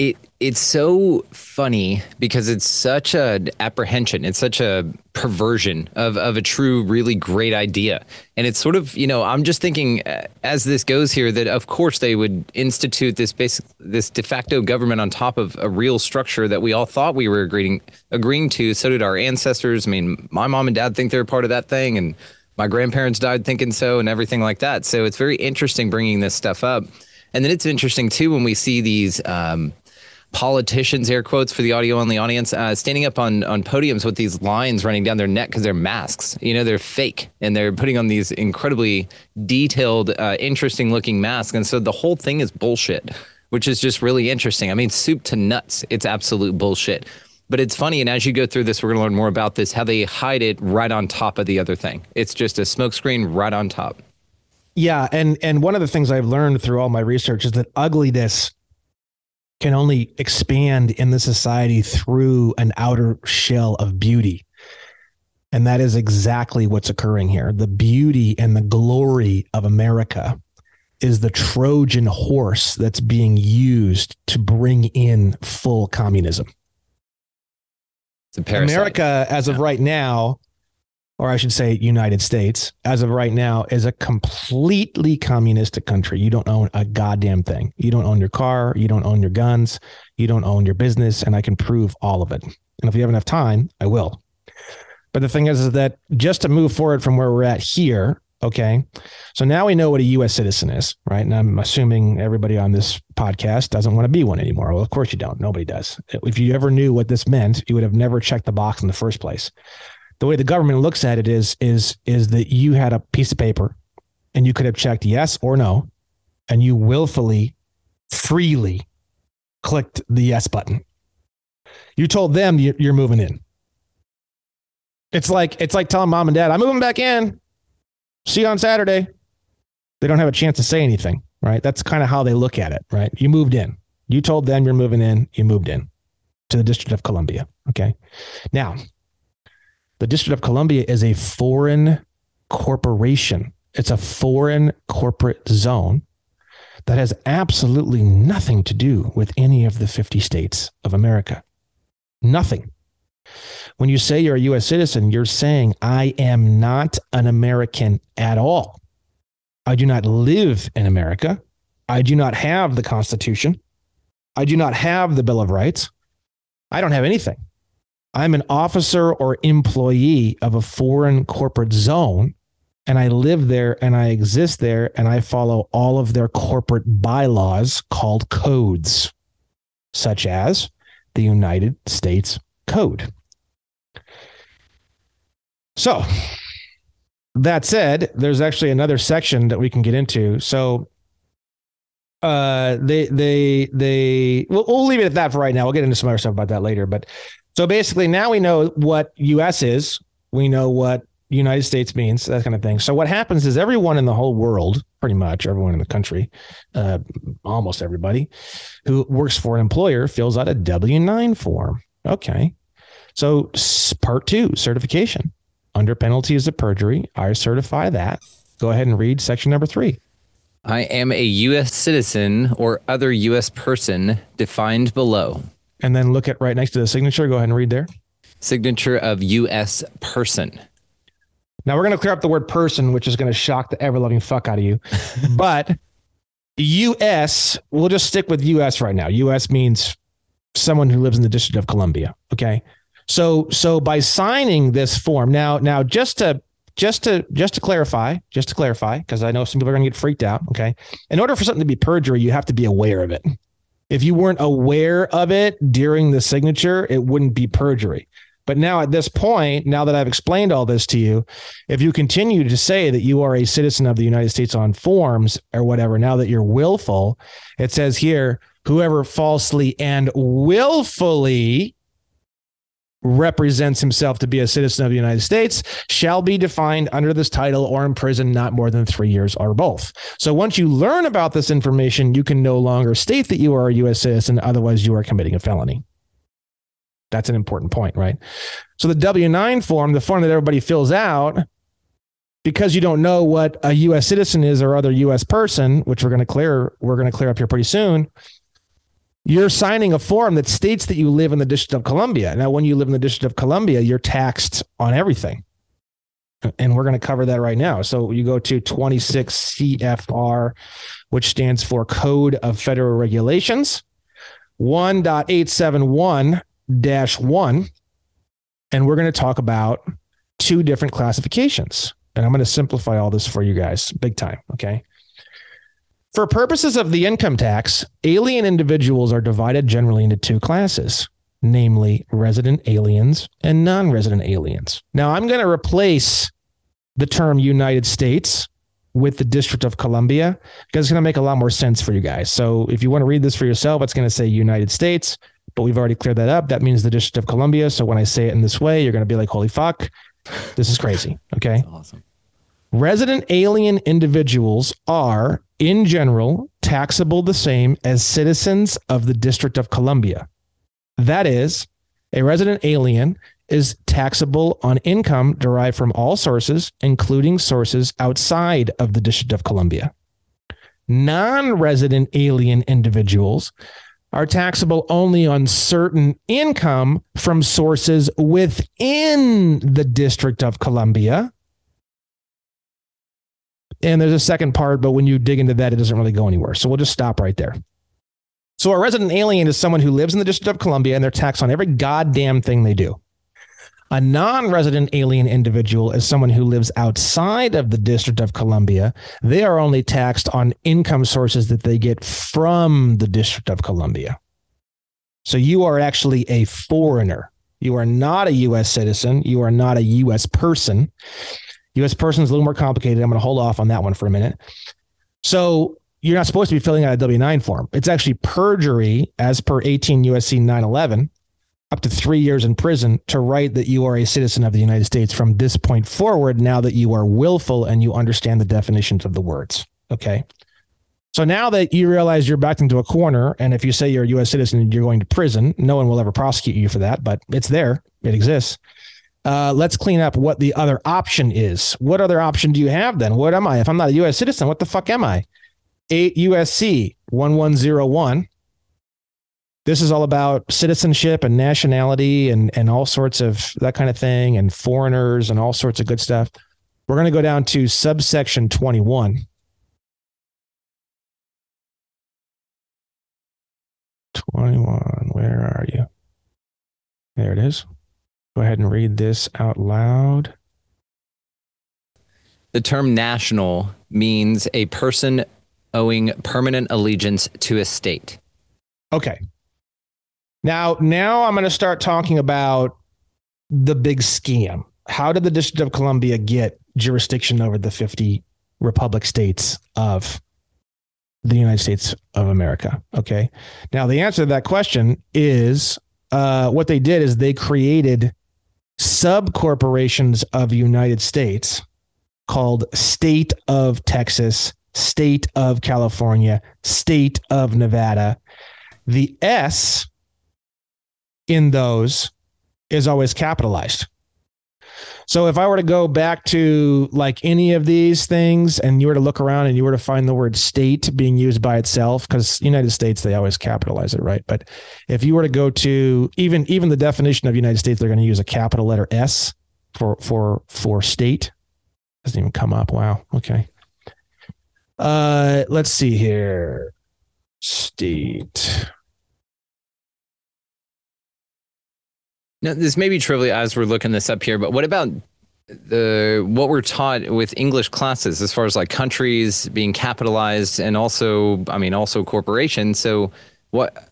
it it's so funny because it's such a apprehension it's such a perversion of of a true really great idea. And it's sort of you know i'm just thinking uh, as this goes here that of course they would institute this basic this de facto government on top of a real structure that we all thought we were agreeing agreeing to. So did our ancestors. I mean my mom and dad think they're part of that thing and my grandparents died thinking so and everything like that. So it's very interesting bringing this stuff up. And then it's interesting too when we see these um, politicians, air quotes for the audio only audience, uh, standing up on on podiums with these lines running down their neck because they're masks. You know, they're fake and they're putting on these incredibly detailed, uh, interesting looking masks. And so the whole thing is bullshit, which is just really interesting. I mean, soup to nuts. It's absolute bullshit. But it's funny, and as you go through this, we're going to learn more about this. How they hide it right on top of the other thing. It's just a smokescreen right on top. Yeah, and and one of the things I've learned through all my research is that ugliness can only expand in the society through an outer shell of beauty. And that is exactly what's occurring here. The beauty and the glory of America is the Trojan horse that's being used to bring in full communism. America, as of right now, or I should say, United States, as of right now, is a completely communistic country. You don't own a goddamn thing. You don't own your car. You don't own your guns. You don't own your business. And I can prove all of it. And if you have enough time, I will. But the thing is, is that just to move forward from where we're at here, okay, so now we know what a U.S. citizen is, right? And I'm assuming everybody on this podcast doesn't want to be one anymore. Well, of course you don't. Nobody does. If you ever knew what this meant, you would have never checked the box in the first place the way the government looks at it is is is that you had a piece of paper and you could have checked yes or no and you willfully freely clicked the yes button. You told them you're moving in. It's like it's like telling mom and dad i'm moving back in. See you on saturday. They don't have a chance to say anything right? That's kind of how they look at it right? You moved in. You told them you're moving in. You moved in to the district of columbia okay? Now the District of Columbia is a foreign corporation. It's a foreign corporate zone that has absolutely nothing to do with any of the 50 states of America. Nothing. When you say you're a US citizen, you're saying, I am not an American at all. I do not live in America. I do not have the Constitution. I do not have the Bill of Rights. I don't have anything. I'm an officer or employee of a foreign corporate zone, and I live there and I exist there and I follow all of their corporate bylaws called codes, such as the United States Code. So, that said, there's actually another section that we can get into. So, uh, they, they, they, we'll, we'll leave it at that for right now. We'll get into some other stuff about that later. But so basically, now we know what US is, we know what United States means, that kind of thing. So what happens is everyone in the whole world, pretty much everyone in the country, uh, almost everybody who works for an employer fills out a W 9 form. Okay. So part two, certification. Under penalties of perjury, I certify that. Go ahead and read section number three. I am a U.S. citizen or other U.S. person defined below. And then look at right next to the signature. Go ahead and read there. Signature of U.S. person. Now we're going to clear up the word person, which is going to shock the ever loving fuck out of you. but US, we'll just stick with US right now. US means someone who lives in the District of Columbia. Okay. So so by signing this form, now now just to just to just to clarify, just to clarify, because I know some people are going to get freaked out. Okay. In order for something to be perjury, you have to be aware of it. If you weren't aware of it during the signature, it wouldn't be perjury. But now at this point, now that I've explained all this to you, if you continue to say that you are a citizen of the United States on forms or whatever, now that you're willful, it says here, whoever falsely and willfully represents himself to be a citizen of the United States shall be defined under this title or imprisoned not more than three years or both. So once you learn about this information, you can no longer state that you are a U.S. citizen. Otherwise, you are committing a felony. That's an important point, right? So the W 9 form, the form that everybody fills out, because you don't know what a US citizen is or other US person, which we're going to clear, we're going to clear up here pretty soon. You're signing a form that states that you live in the District of Columbia. Now, when you live in the District of Columbia, you're taxed on everything. And we're going to cover that right now. So you go to 26 CFR, which stands for Code of Federal Regulations, 1.871 dash one, and we're going to talk about two different classifications. And I'm going to simplify all this for you guys big time. Okay. For purposes of the income tax, alien individuals are divided generally into two classes, namely resident aliens and non resident aliens. Now, I'm going to replace the term United States with the District of Columbia because it's going to make a lot more sense for you guys. So if you want to read this for yourself, it's going to say United States but we've already cleared that up. That means the District of Columbia. So when I say it in this way, you're going to be like, holy fuck, this is crazy. Okay. awesome. Resident alien individuals are, in general, taxable the same as citizens of the District of Columbia. That is, a resident alien is taxable on income derived from all sources, including sources outside of the District of Columbia. Non resident alien individuals are taxable only on certain income from sources within the District of Columbia. And there's a second part, but when you dig into that, it doesn't really go anywhere. So we'll just stop right there. So a resident alien is someone who lives in the District of Columbia and they're taxed on every goddamn thing they do. A non resident alien individual is someone who lives outside of the District of Columbia. They are only taxed on income sources that they get from the District of Columbia. So you are actually a foreigner. You are not a U.S. citizen. You are not a U.S. person. U.S. person is a little more complicated. I'm going to hold off on that one for a minute. So you're not supposed to be filling out a W 9 form. It's actually perjury as per 18 USC 911 up to three years in prison to write that you are a citizen of the United States from this point forward, now that you are willful and you understand the definitions of the words. Okay. So now that you realize you're backed into a corner, and if you say you're a U.S. citizen, you're going to prison, no one will ever prosecute you for that, but it's there, it exists. Uh, let's clean up what the other option is. What other option do you have then? What am I? If I'm not a U.S. citizen, what the fuck am I? 8 USC 1101 this is all about citizenship and nationality and and all sorts of that kind of thing and foreigners and all sorts of good stuff. We're going to go down to subsection 21. 21. Where are you? There it is. Go ahead and read this out loud. The term national means a person owing permanent allegiance to a state. Okay. Now, now I'm going to start talking about the big scam. How did the District of Columbia get jurisdiction over the 50 republic states of the United States of America? Okay. Now, the answer to that question is uh, what they did is they created sub corporations of United States called State of Texas, State of California, State of Nevada. The S in those is always capitalized. So if I were to go back to like any of these things and you were to look around and you were to find the word state being used by itself, because United States, they always capitalize it, right? But if you were to go to even even the definition of United States, they're going to use a capital letter S for for for state. Doesn't even come up. Wow. Okay. Uh let's see here. State. Now, this may be trivial as we're looking this up here, but what about the what we're taught with English classes as far as like countries being capitalized and also, I mean, also corporations. So, what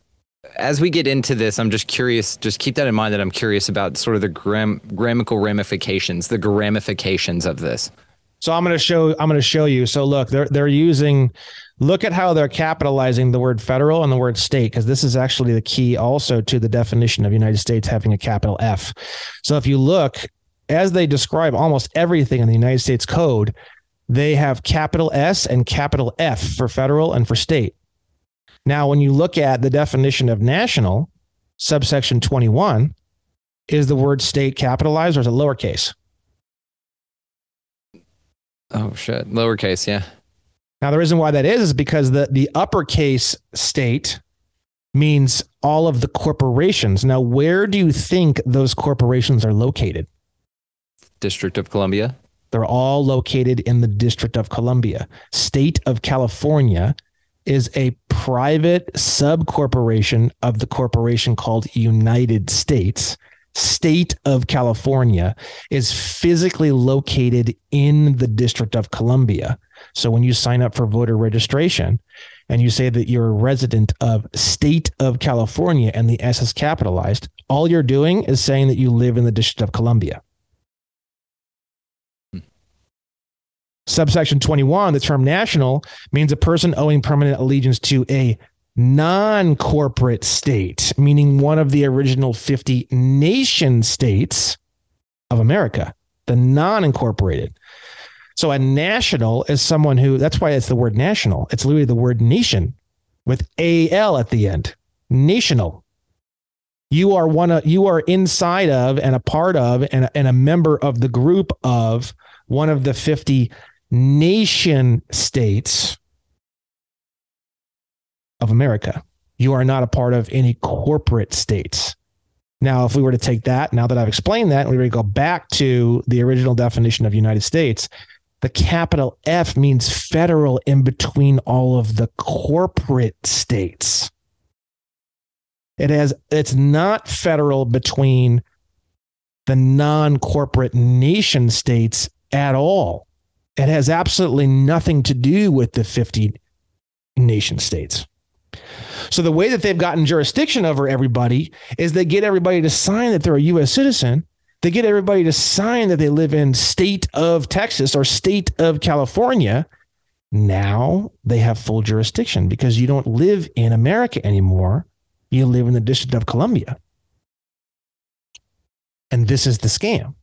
as we get into this, I'm just curious. Just keep that in mind that I'm curious about sort of the gram, grammatical ramifications, the ramifications of this. So I'm going to show. I'm going to show you. So look, they're they're using look at how they're capitalizing the word federal and the word state because this is actually the key also to the definition of United States having a capital F. So if you look as they describe almost everything in the United States code, they have capital S and capital F for federal and for state. Now, when you look at the definition of national, subsection 21, is the word state capitalized or is it lowercase? Oh shit, lowercase, yeah. Now, the reason why that is is because the, the uppercase state means all of the corporations. Now, where do you think those corporations are located? District of Columbia. They're all located in the District of Columbia. State of California is a private subcorporation of the corporation called United States. State of California is physically located in the District of Columbia. So when you sign up for voter registration and you say that you're a resident of state of California and the S is capitalized, all you're doing is saying that you live in the District of Columbia. Subsection 21, the term national means a person owing permanent allegiance to a non corporate state, meaning one of the original 50 nation states of America, the non incorporated. So a national is someone who, that's why it's the word national. It's literally the word nation with AL at the end. National. You are one of, you are inside of and a part of and, and a member of the group of one of the 50 nation states of America. You are not a part of any corporate states. Now, if we were to take that, now that I've explained that, we were to go back to the original definition of United States, the capital F means federal in between all of the corporate states. It has it's not federal between the non-corporate nation states at all. It has absolutely nothing to do with the 50 nation states. So the way that they've gotten jurisdiction over everybody is they get everybody to sign that they're a US citizen they get everybody to sign that they live in state of Texas or state of California. Now they have full jurisdiction because you don't live in America anymore. You live in the District of Columbia. And this is the scam.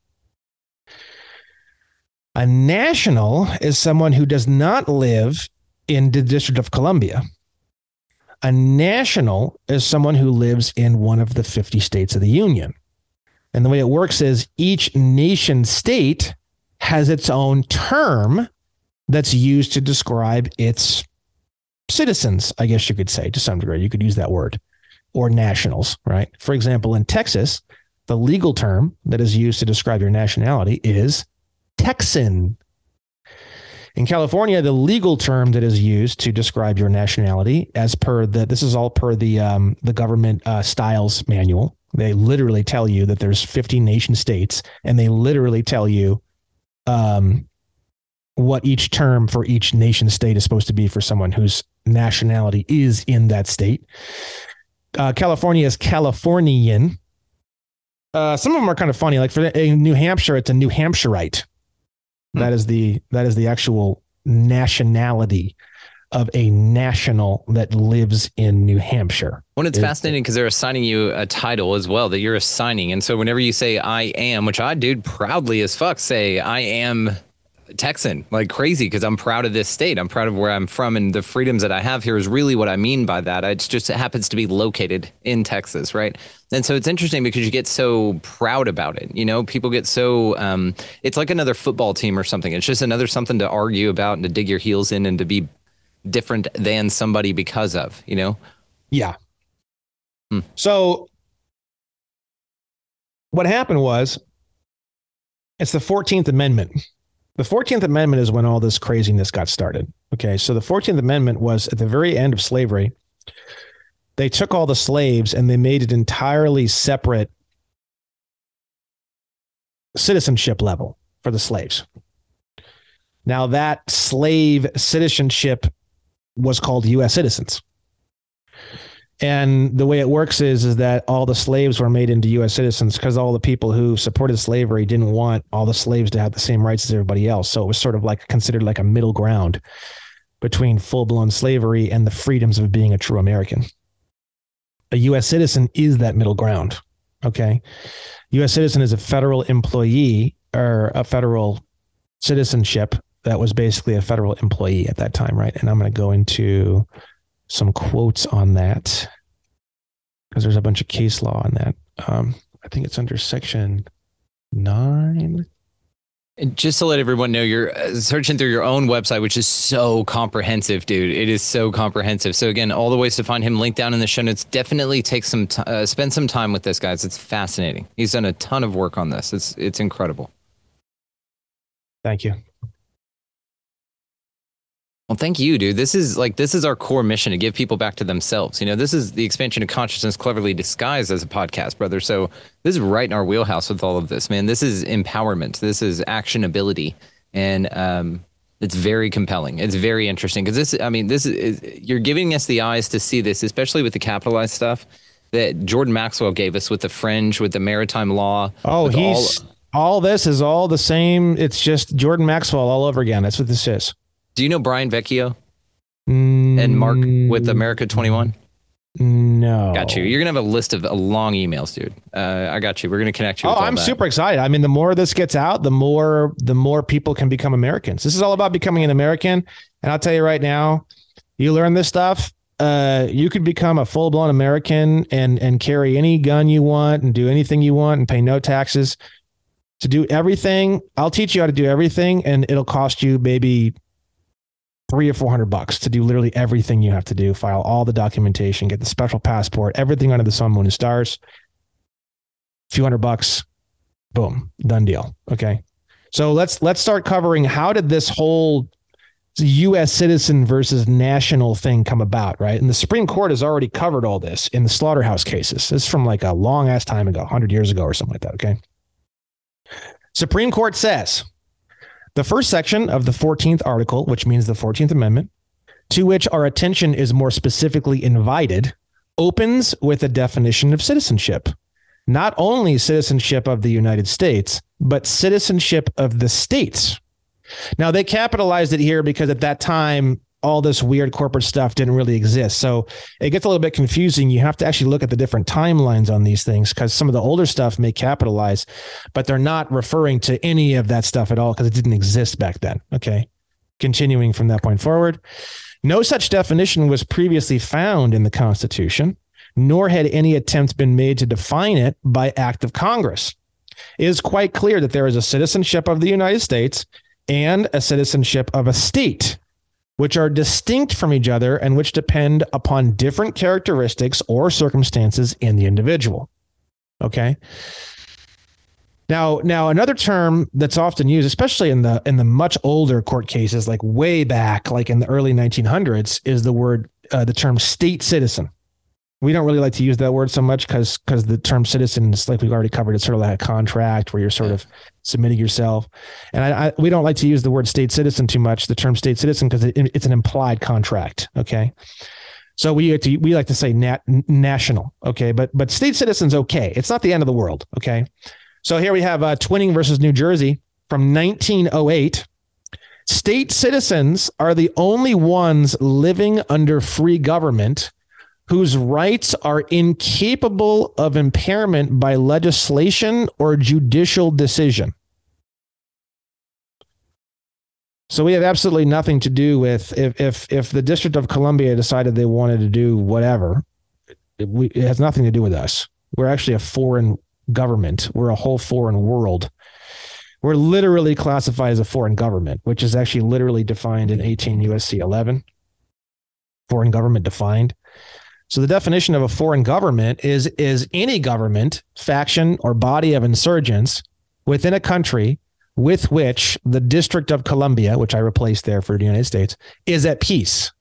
A national is someone who does not live in the District of Columbia. A national is someone who lives in one of the 50 states of the Union. And the way it works is each nation state has its own term that's used to describe its citizens, I guess you could say to some degree. You could use that word or nationals, right? For example, in Texas, the legal term that is used to describe your nationality is Texan. In California, the legal term that is used to describe your nationality, as per the this is all per the um, the government uh, styles manual, they literally tell you that there's 50 nation states, and they literally tell you um, what each term for each nation state is supposed to be for someone whose nationality is in that state. Uh, California is Californian. Uh, some of them are kind of funny. Like for in New Hampshire, it's a New Hampshirite. Hmm. That is the that is the actual nationality of a national that lives in New Hampshire. Well, it's, fascinating because they're assigning you a title as well that you're assigning. And so whenever you say I am, which I do proudly as fuck say I am Texan like crazy because I'm proud of this state. I'm proud of where I'm from and the freedoms that I have here is really what I mean by that. It's just it happens to be located in Texas, right? And so it's interesting because you get so proud about it. You know, people get so um, it's like another football team or something. It's just another something to argue about and to dig your heels in and to be different than somebody because of. You know? Yeah. Hmm. So what happened was it's the 14th Amendment the 14th Amendment is when all this craziness got started. Okay. So the 14th Amendment was at the very end of slavery. They took all the slaves and they made it entirely separate citizenship level for the slaves. Now, that slave citizenship was called U.S. citizens. And the way it works is is that all the slaves were made into U.S. citizens because all the people who supported slavery didn't want all the slaves to have the same rights as everybody else. So it was sort of like considered like a middle ground between full blown slavery and the freedoms of being a true American. A U.S. citizen is that middle ground. Okay, U.S. citizen is a federal employee or a federal citizenship that was basically a federal employee at that time, right? And I'm going to go into some quotes on that because there's a bunch of case law on that. Um, I think it's under section nine. And just to let everyone know, you're uh, searching through your own website, which is so comprehensive, dude. It is so comprehensive. So again, all the ways to find him linked down in the show notes. Definitely take some, t- uh, spend some time with this, guys. It's fascinating. He's done a ton of work on this. It's it's incredible. Thank you. Well, thank you, dude. This is like this is our core mission to give people back to themselves. You know, this is the expansion of consciousness cleverly disguised as a podcast, brother. So this is right in our wheelhouse with all of this, man. This is empowerment. This is actionability, and um, it's very compelling. It's very interesting because this. I mean, this is you're giving us the eyes to see this, especially with the capitalized stuff that Jordan Maxwell gave us with the fringe, with the maritime law. Oh, he's all, all this is all the same. It's just Jordan Maxwell all over again. That's what this is. Do you know Brian Vecchio mm, and Mark with America 21? No. Got you. You're going to have a list of uh, long emails, dude. Uh, I got you. We're going to connect you. oh, I'm that. super excited. I mean, the more this gets out, the more the more people can become Americans. This is all about becoming an American. And I'll tell you right now, you learn this stuff, uh, you could become a full blown American and and carry any gun you want and do anything you want and pay no taxes. To do everything, I'll teach you how to do everything, and it'll cost you maybe three or four hundred bucks to do literally everything you have to do file all the documentation get the special passport everything under the sun moon and stars a few hundred bucks boom done deal okay so let's let's start covering how did this whole US citizen versus national thing come about, right? And the Supreme Court has already covered all this in the slaughterhouse cases. This is from like a long ass time ago, 100 years ago or something like that, okay? Supreme Court says the first section of the 14th article, which means the 14th Amendment, to which our attention is more specifically invited, opens with a definition of citizenship. Not only citizenship of the United States, but citizenship of the states. Now, they capitalized it here because at that time, all this weird corporate stuff didn't really exist. So it gets a little bit confusing. You have to actually look at the different timelines on these things because some of the older stuff may capitalize, but they're not referring to any of that stuff at all because it didn't exist back then. Okay. Continuing from that point forward, no such definition was previously found in the Constitution, nor had any attempt been made to define it by act of Congress. It is quite clear that there is a citizenship of the United States and a citizenship of a state which are distinct from each other and which depend upon different characteristics or circumstances in the individual. Okay. Now, now another term that's often used, especially in the in the much older court cases, like way back, like in the early 1900s, is the word uh, the term state citizen. We don't really like to use that word so much because because the term citizen is like we've already covered. It's sort of like a contract where you're sort of submitting yourself. And I, I, we don't like to use the word state citizen too much. The term state citizen because it, it's an implied contract. Okay. So we to, we like to say nat, national, okay, but but state citizens okay. It's not the end of the world, okay. So here we have uh, Twining versus New Jersey from 1908. State citizens are the only ones living under free government whose rights are incapable of impairment by legislation or judicial decision. So we have absolutely nothing to do with if if if the District of Columbia decided they wanted to do whatever, it, we, it has nothing to do with us. We're actually a foreign government. We're a whole foreign world. We're literally classified as a foreign government, which is actually literally defined in 18 USC 11. Foreign government defined. So the definition of a foreign government is is any government, faction, or body of insurgents within a country with which the District of Columbia, which I replaced there for the United States, is at peace,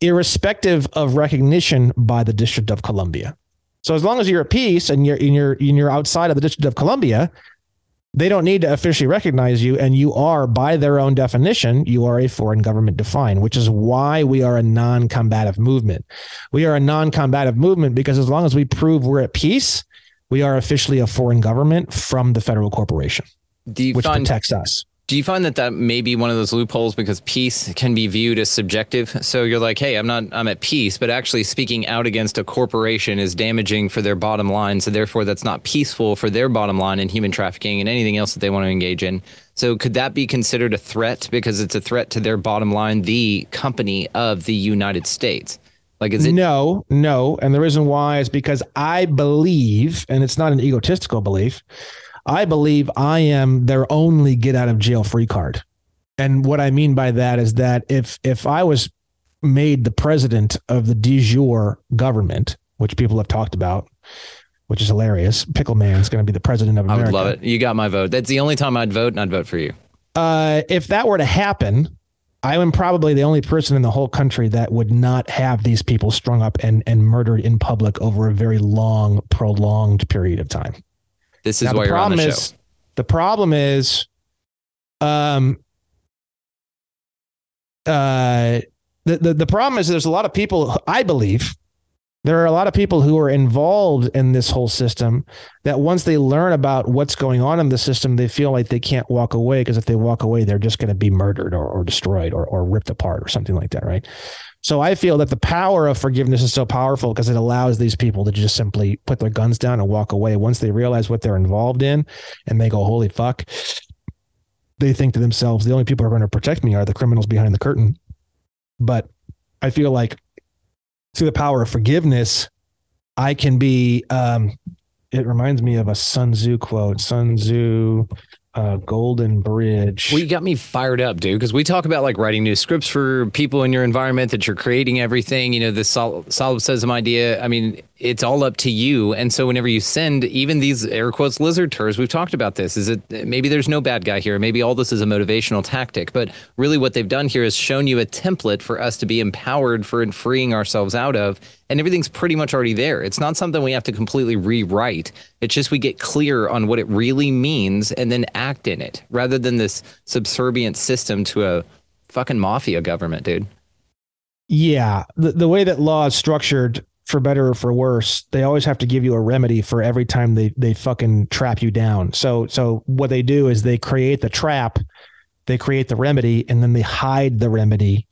irrespective of recognition by the District of Columbia. So as long as you're at peace and you're and you're and you're outside of the District of Columbia, they don't need to officially recognize you and you are by their own definition you are a foreign government defined which is why we are a non-combative movement. We are a non-combative movement because as long as we prove we're at peace we are officially a foreign government from the federal corporation which protects us do you find that that may be one of those loopholes because peace can be viewed as subjective? So you're like, hey, I'm not, I'm at peace, but actually speaking out against a corporation is damaging for their bottom line. So therefore, that's not peaceful for their bottom line in human trafficking and anything else that they want to engage in. So could that be considered a threat because it's a threat to their bottom line, the company of the United States? Like, is it? No, no. And the reason why is because I believe, and it's not an egotistical belief I believe I am their only get out of jail free card. And what I mean by that is that if if I was made the president of the de jure government, which people have talked about, which is hilarious, Pickle Man is going to be the president of America. I would love it. You got my vote. That's the only time I'd vote, and I'd vote for you. Uh, if that were to happen, I am probably the only person in the whole country that would not have these people strung up and, and murdered in public over a very long, prolonged period of time. This is now, why you're on the show. Is, the problem is, um, uh, the, the the problem is there's a lot of people. I believe there are a lot of people who are involved in this whole system that once they learn about what's going on in the system, they feel like they can't walk away because if they walk away, they're just going to be murdered or, or destroyed or, or ripped apart or something like that, right? So I feel that the power of forgiveness is so powerful because it allows these people to just simply put their guns down and walk away once they realize what they're involved in and they go, holy fuck. They think to themselves, the only people who are going to protect me are the criminals behind the curtain. But I feel like through the power of forgiveness, I can be. Um, it reminds me of a Sun Tzu quote. Sun Tzu uh, Golden Bridge. Well, you got me fired up, dude, because we talk about like writing new scripts for people in your environment that you're creating everything. You know, this sol- solipsism idea. I mean, it's all up to you. And so whenever you send even these air quotes lizard tours, we've talked about this. Is it maybe there's no bad guy here? Maybe all this is a motivational tactic. But really, what they've done here is shown you a template for us to be empowered for and freeing ourselves out of. And everything's pretty much already there. It's not something we have to completely rewrite. It's just we get clear on what it really means and then act in it rather than this subservient system to a fucking mafia government, dude. Yeah. The, the way that law is structured, for better or for worse, they always have to give you a remedy for every time they they fucking trap you down. So so what they do is they create the trap, they create the remedy, and then they hide the remedy,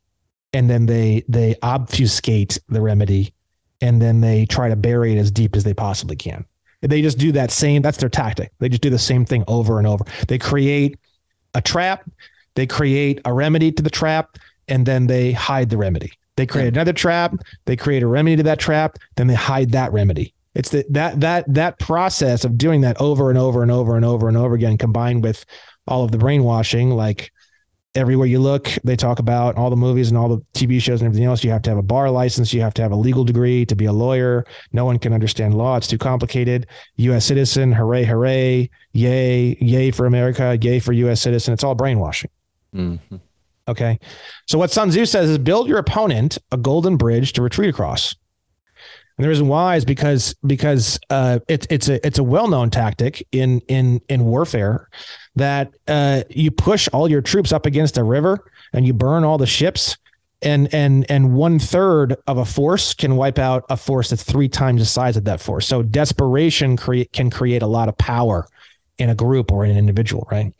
and then they they obfuscate the remedy, and then they try to bury it as deep as they possibly can. They just do that same. That's their tactic. They just do the same thing over and over. They create a trap, they create a remedy to the trap, and then they hide the remedy. They create yeah. another trap. They create a remedy to that trap. Then they hide that remedy. It's the, that that that process of doing that over and over and over and over and over again, combined with all of the brainwashing, like everywhere you look, they talk about all the movies and all the TV shows and everything else. You have to have a bar license. You have to have a legal degree to be a lawyer. No one can understand law. It's too complicated. U.S. citizen, hooray, hooray, yay, yay for America, yay for U.S. citizen. It's all brainwashing. Mm-hmm. Okay. So what Sun Tzu says is build your opponent a golden bridge to retreat across. And the reason why is because because uh, it's it's a it's a well known tactic in in in warfare that uh, you push all your troops up against a river and you burn all the ships and and and one third of a force can wipe out a force that's three times the size of that force. So desperation create can create a lot of power in a group or in an individual, right?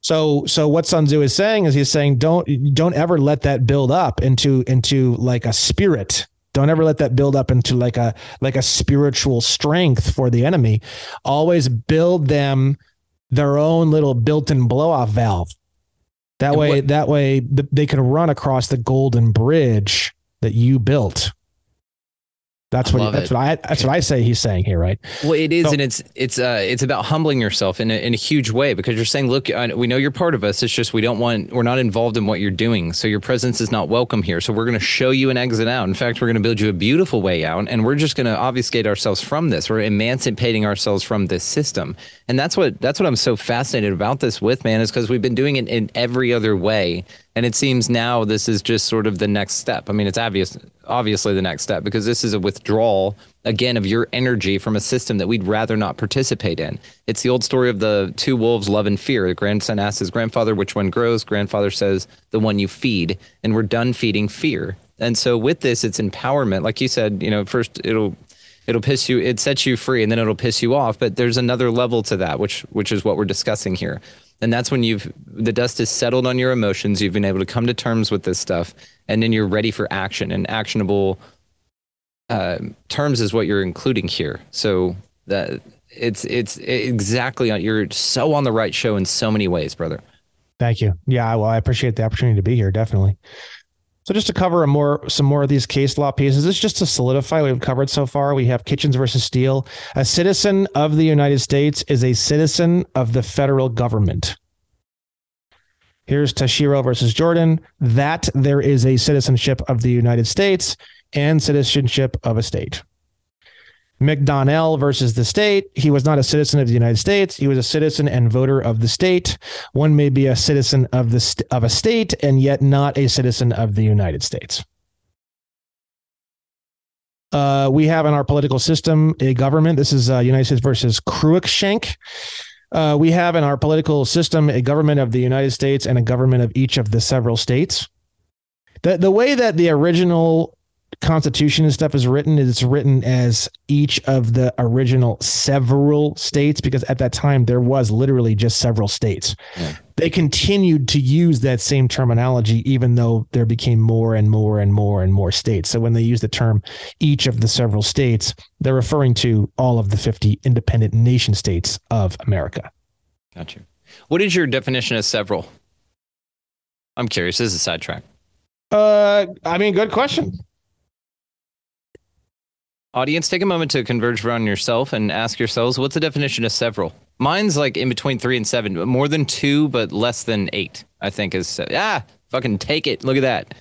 So so what Sun Tzu is saying is he's saying don't don't ever let that build up into into like a spirit. Don't ever let that build up into like a like a spiritual strength for the enemy. Always build them their own little built-in blow-off valve. That and way what, that way they can run across the golden bridge that you built. That's what that's it. what I that's what I say he's saying here, right? Well, it is, so, and it's it's uh it's about humbling yourself in a, in a huge way because you're saying, look, we know you're part of us. It's just we don't want we're not involved in what you're doing, so your presence is not welcome here. So we're going to show you an exit out. In fact, we're going to build you a beautiful way out, and we're just going to obfuscate ourselves from this. We're emancipating ourselves from this system, and that's what that's what I'm so fascinated about this with, man, is because we've been doing it in every other way and it seems now this is just sort of the next step. I mean, it's obvious, obviously the next step because this is a withdrawal again of your energy from a system that we'd rather not participate in. It's the old story of the two wolves, love and fear. The grandson asks his grandfather which one grows. Grandfather says the one you feed, and we're done feeding fear. And so with this, it's empowerment. Like you said, you know, first it'll it'll piss you, it sets you free, and then it'll piss you off. But there's another level to that, which which is what we're discussing here and that's when you've the dust has settled on your emotions. You've been able to come to terms with this stuff and then you're ready for action. And actionable uh, terms is what you're including here. So that it's it's exactly on you're so on the right show in so many ways brother. Thank you. Yeah well i appreciate the opportunity to be here definitely so just to cover more some more of these case law pieces, this is just to solidify what we've covered so far. We have Kitchens versus Steele. A citizen of the United States is a citizen of the federal government. Here's Tashiro versus Jordan. That there is a citizenship of the United States and citizenship of a state. McDonnell versus the state. He was not a citizen of the United States. He was a citizen and voter of the state. One may be a citizen of the st- of a state and yet not a citizen of the United States. Uh, we have in our political system a government. This is uh, United States versus Cruikshank. Uh, we have in our political system a government of the United States and a government of each of the several states. The, the way that the original constitution and stuff is written it's written as each of the original several states because at that time there was literally just several states. Yeah. they continued to use that same terminology even though there became more and more and more and more states. So when they use the term each of the several states they're referring to all of the 50 independent nation states of america. Gotcha. What is your definition of several? I'm curious this is a sidetrack. Uh i mean good question Audience, take a moment to converge around yourself and ask yourselves what's the definition of several? Mine's like in between three and seven, but more than two, but less than eight, I think is. Ah, fucking take it. Look at that.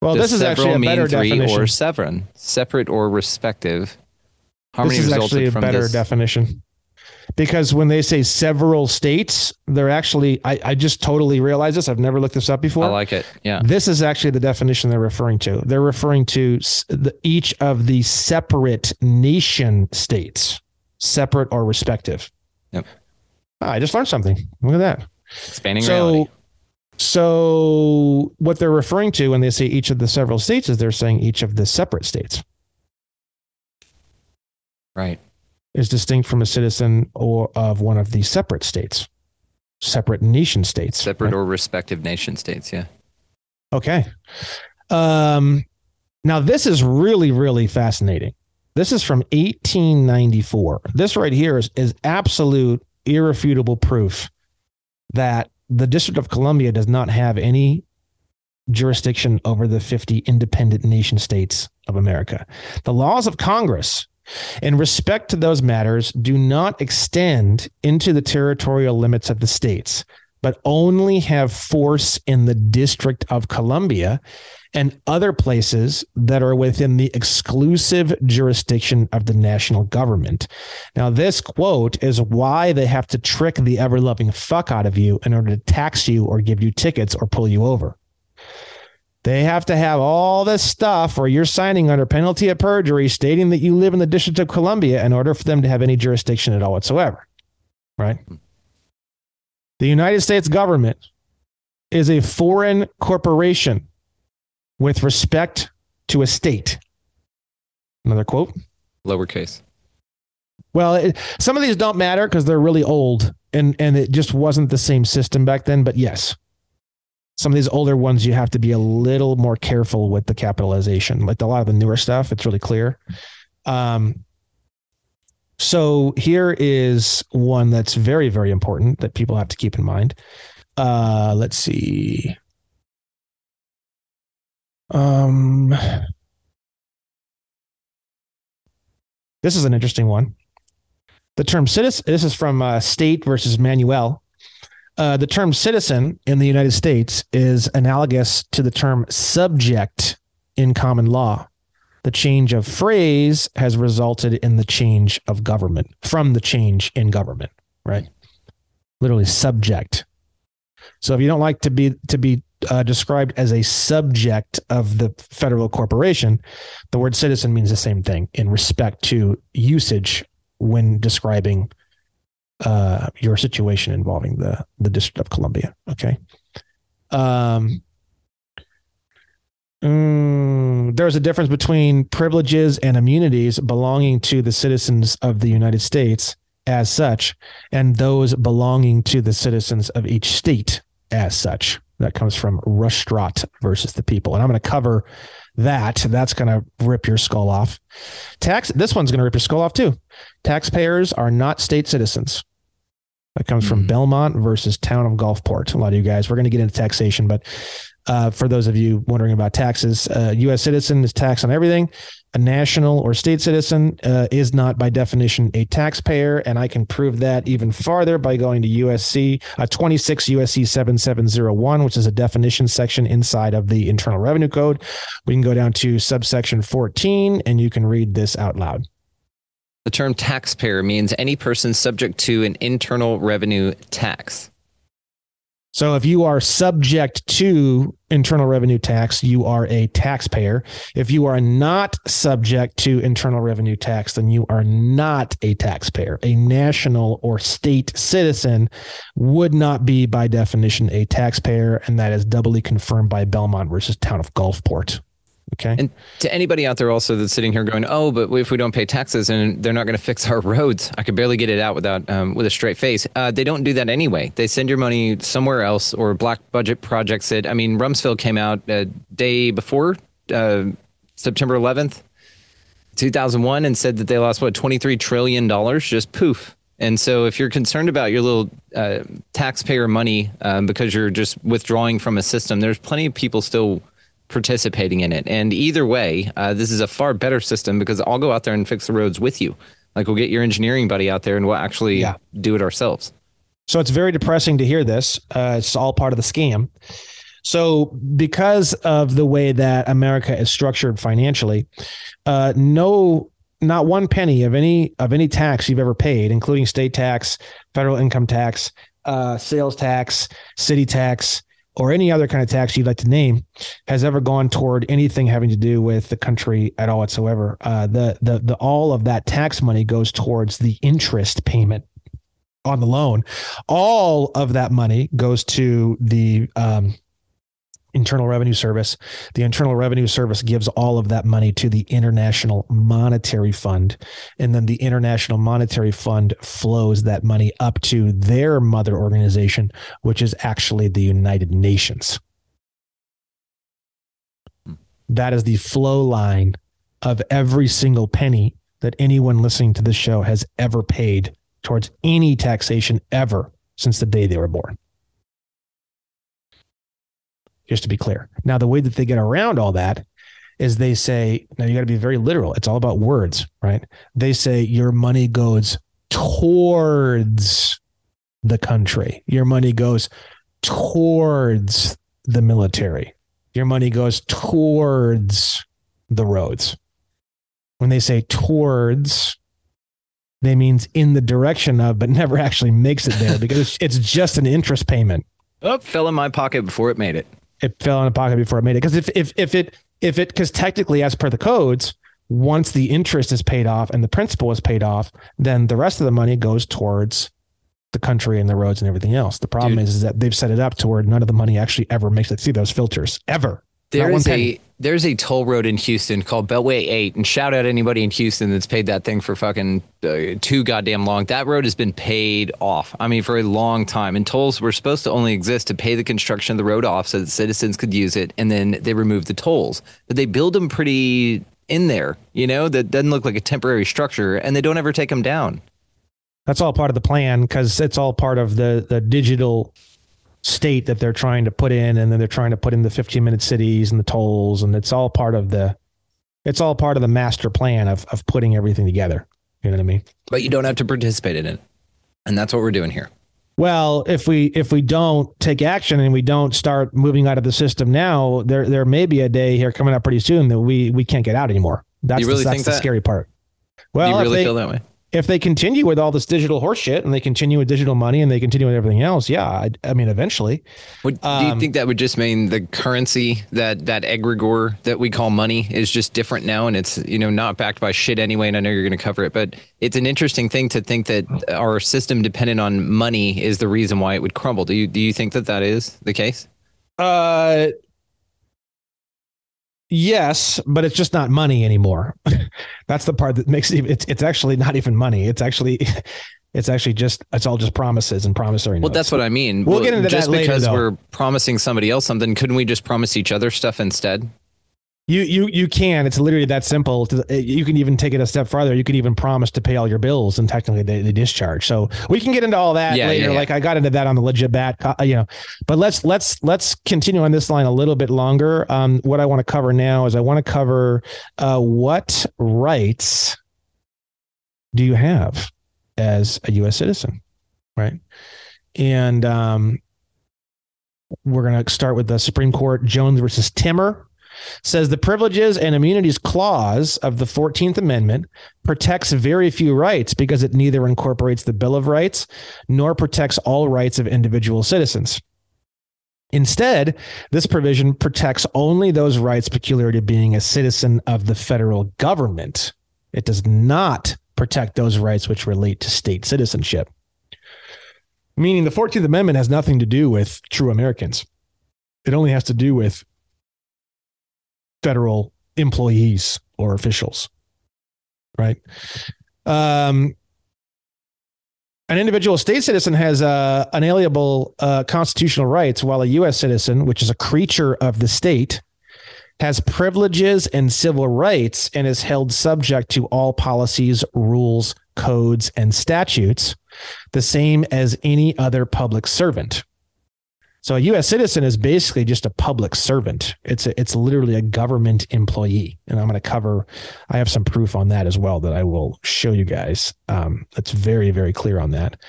Well, Does this is actually a better three definition. or seven, separate or respective. Harmony this is actually a better definition because when they say several states, they're actually, I, I just totally realized this. I've never looked this up before. I like it. Yeah. This is actually the definition they're referring to. They're referring to the, each of the separate nation states, separate or respective. Yep. Ah, I just learned something. Look at that. Expanding so, reality. So, what they're referring to when they say each of the several states is they're saying each of the separate states. Right is distinct from a citizen or of one of the separate states, separate nation states. Separate right? or respective nation states, yeah. Okay. Um, now, this is really, really fascinating. This is from 1894. This right here is, is absolute, irrefutable proof that the District of Columbia does not have any jurisdiction over the 50 independent nation states of America. The laws of Congress in respect to those matters do not extend into the territorial limits of the states, but only have force in the District of Columbia and other places that are within the exclusive jurisdiction of the national government. Now, this quote is why they have to trick the ever loving fuck out of you in order to tax you or give you tickets or pull you over. They have to have all this stuff where you're signing under penalty of perjury stating that you live in the District of Columbia in order for them to have any jurisdiction at all whatsoever. Right? The United States government is a foreign corporation with respect to a state. Another quote. Lowercase. Well, it, some of these don't matter because they're really old and and it just wasn't the same system back then. But yes, some of these older ones you have to be a little more careful with the capitalization. Like a lot of the newer stuff, it's really clear. Um, so here is one that's very very important that people have to keep in mind. Uh, let's see. Um, this is an interesting one. The term citizen, this is from uh, State versus Manuel. Uh, the term citizen in the United States is analogous to the term subject in common law. The change of phrase has resulted in the change of government from the change in government, right? Literally subject. So if you don't like to be to be uh, described as a subject of the federal corporation, the word citizen means the same thing in respect to usage when describing uh, your situation involving the the District of Columbia. Okay. Um, mm, there's a difference between privileges and immunities belonging to the citizens of the United States as such, and those belonging to the citizens of each state as such. That comes from Ruhstrat versus the people. And I'm going to cover that. That's going to rip your skull off. Tax, this one's going to rip your skull off too. Taxpayers are not state citizens. That comes mm-hmm. from Belmont versus Town of Gulfport. A lot of you guys, we're going to get into taxation, but uh, for those of you wondering about taxes, uh, U.S. citizen is taxed on everything. A national or state citizen uh, is not by definition a taxpayer. And i can prove that even farther by going to usc uh, 26 usc 7701 which is a definition section inside of the internal revenue code. We can go down to subsection 14 and you can read this out loud. The term taxpayer means any person subject to an internal revenue tax. So if you are subject to internal revenue tax, you are a taxpayer. If you are not subject to internal revenue tax, then you are not a taxpayer. A national or state citizen would not be by definition a taxpayer, and that is doubly confirmed by Belmont versus Town of Gulfport. Okay. And to anybody out there also that's sitting here going, oh, but if we don't pay taxes and they're not going to fix our roads, I could barely get it out without um, with a straight face. Uh, they don't do that anyway. They send your money somewhere else or black budget projects That I mean, Rumsfeld came out a day before uh, September 11th, 2001, and said that they lost what 23 trillion dollars just poof. And so, if you're concerned about your little uh, taxpayer money um, because you're just withdrawing from a system, there's plenty of people still participating in it. And either way, uh, this is a far better system because I'll go out there and fix the roads with you. Like we'll get your engineering buddy out there and we'll actually yeah. do it ourselves. So it's very depressing to hear this. Uh, it's all part of the scam. So because of the way that America is structured financially, uh, no, not one penny of any of any tax you've ever paid, including state tax, federal income tax, uh, sales tax, city tax, or any other kind of tax you'd like to name has ever gone toward anything having to do with the country at all whatsoever. Uh, the the the all of that tax money goes towards the interest payment on the loan. All of that money goes to the um, Internal Revenue Service. The Internal Revenue Service gives all of that money to the International Monetary Fund. And then the International Monetary Fund flows that money up to their mother organization, which is actually the United Nations. That is the flow line of every single penny that anyone listening to this show has ever paid towards any taxation ever since the day they were born just to be clear. Now, the way that they get around all that is they say, now you got to be very literal. It's all about words, right? They say your money goes towards the country, your money goes towards the military, your money goes towards the roads. When they say towards, they means in the direction of, but never actually makes it there because it's just an interest payment. Oh, fell in my pocket before it made it. It fell in the pocket before it made it. Because if if if it if it because technically, as per the codes, once the interest is paid off and the principal is paid off, then the rest of the money goes towards the country and the roads and everything else. The problem is, is that they've set it up to where none of the money actually ever makes it through those filters ever. There is a there's a toll road in Houston called Beltway 8 and shout out anybody in Houston that's paid that thing for fucking uh, too goddamn long. That road has been paid off. I mean for a long time and tolls were supposed to only exist to pay the construction of the road off so that citizens could use it and then they removed the tolls. But they build them pretty in there, you know, that doesn't look like a temporary structure and they don't ever take them down. That's all part of the plan because it's all part of the the digital state that they're trying to put in, and then they're trying to put in the 15 minute cities and the tolls, and it's all part of the it's all part of the master plan of of putting everything together. You know what I mean? But you don't have to participate in it. And that's what we're doing here. Well, if we if we don't take action and we don't start moving out of the system now, there there may be a day here coming up pretty soon that we we can't get out anymore. That's, really the, that's the that? scary part. Well, Do you really they- feel that way? If they continue with all this digital horseshit and they continue with digital money and they continue with everything else, yeah, I, I mean, eventually. Would, do Um, you think that would just mean the currency that that egregore that we call money is just different now, and it's you know not backed by shit anyway? And I know you're going to cover it, but it's an interesting thing to think that our system dependent on money is the reason why it would crumble. Do you do you think that that is the case? Uh, yes, but it's just not money anymore. That's the part that makes it. It's it's actually not even money. It's actually. It's actually just it's all just promises and promissory Well, notes. that's what I mean. We'll Well, get into just that later, because though. we're promising somebody else something. Couldn't we just promise each other stuff instead? You you you can. It's literally that simple. You can even take it a step farther. You could even promise to pay all your bills, and technically they, they discharge. So we can get into all that Yeah, later. yeah, yeah. Like I got into that on the legit bat, uh, you know. But let's let's let's continue on this line a little bit longer. Um, what I want to cover now is I want to cover uh, what rights do you have as a U.S. citizen, right? And um, we're going to start with the Supreme Court Jones versus Temmer says the privileges and immunities clause of the 14th Amendment protects very few rights because it neither incorporates the Bill of Rights nor protects all rights of individual citizens. Instead, this provision protects only those rights peculiar to being a citizen of the federal government. It does not protect those rights which relate to state citizenship. Meaning the 14th Amendment has nothing to do with true Americans. It only has to do with federal employees or officials, right? Um, an individual state citizen has uh, unalienable uh, constitutional rights, while a U.S. citizen, which is a creature of the state, has privileges and civil rights and is held subject to all policies, rules, codes, and statutes, the same as any other public servant. So a U.S. citizen is basically just a public servant. It's a, it's literally a government employee, and I'm going to cover. I have some proof on that as well that I will show you guys. Um, that's very very clear on that.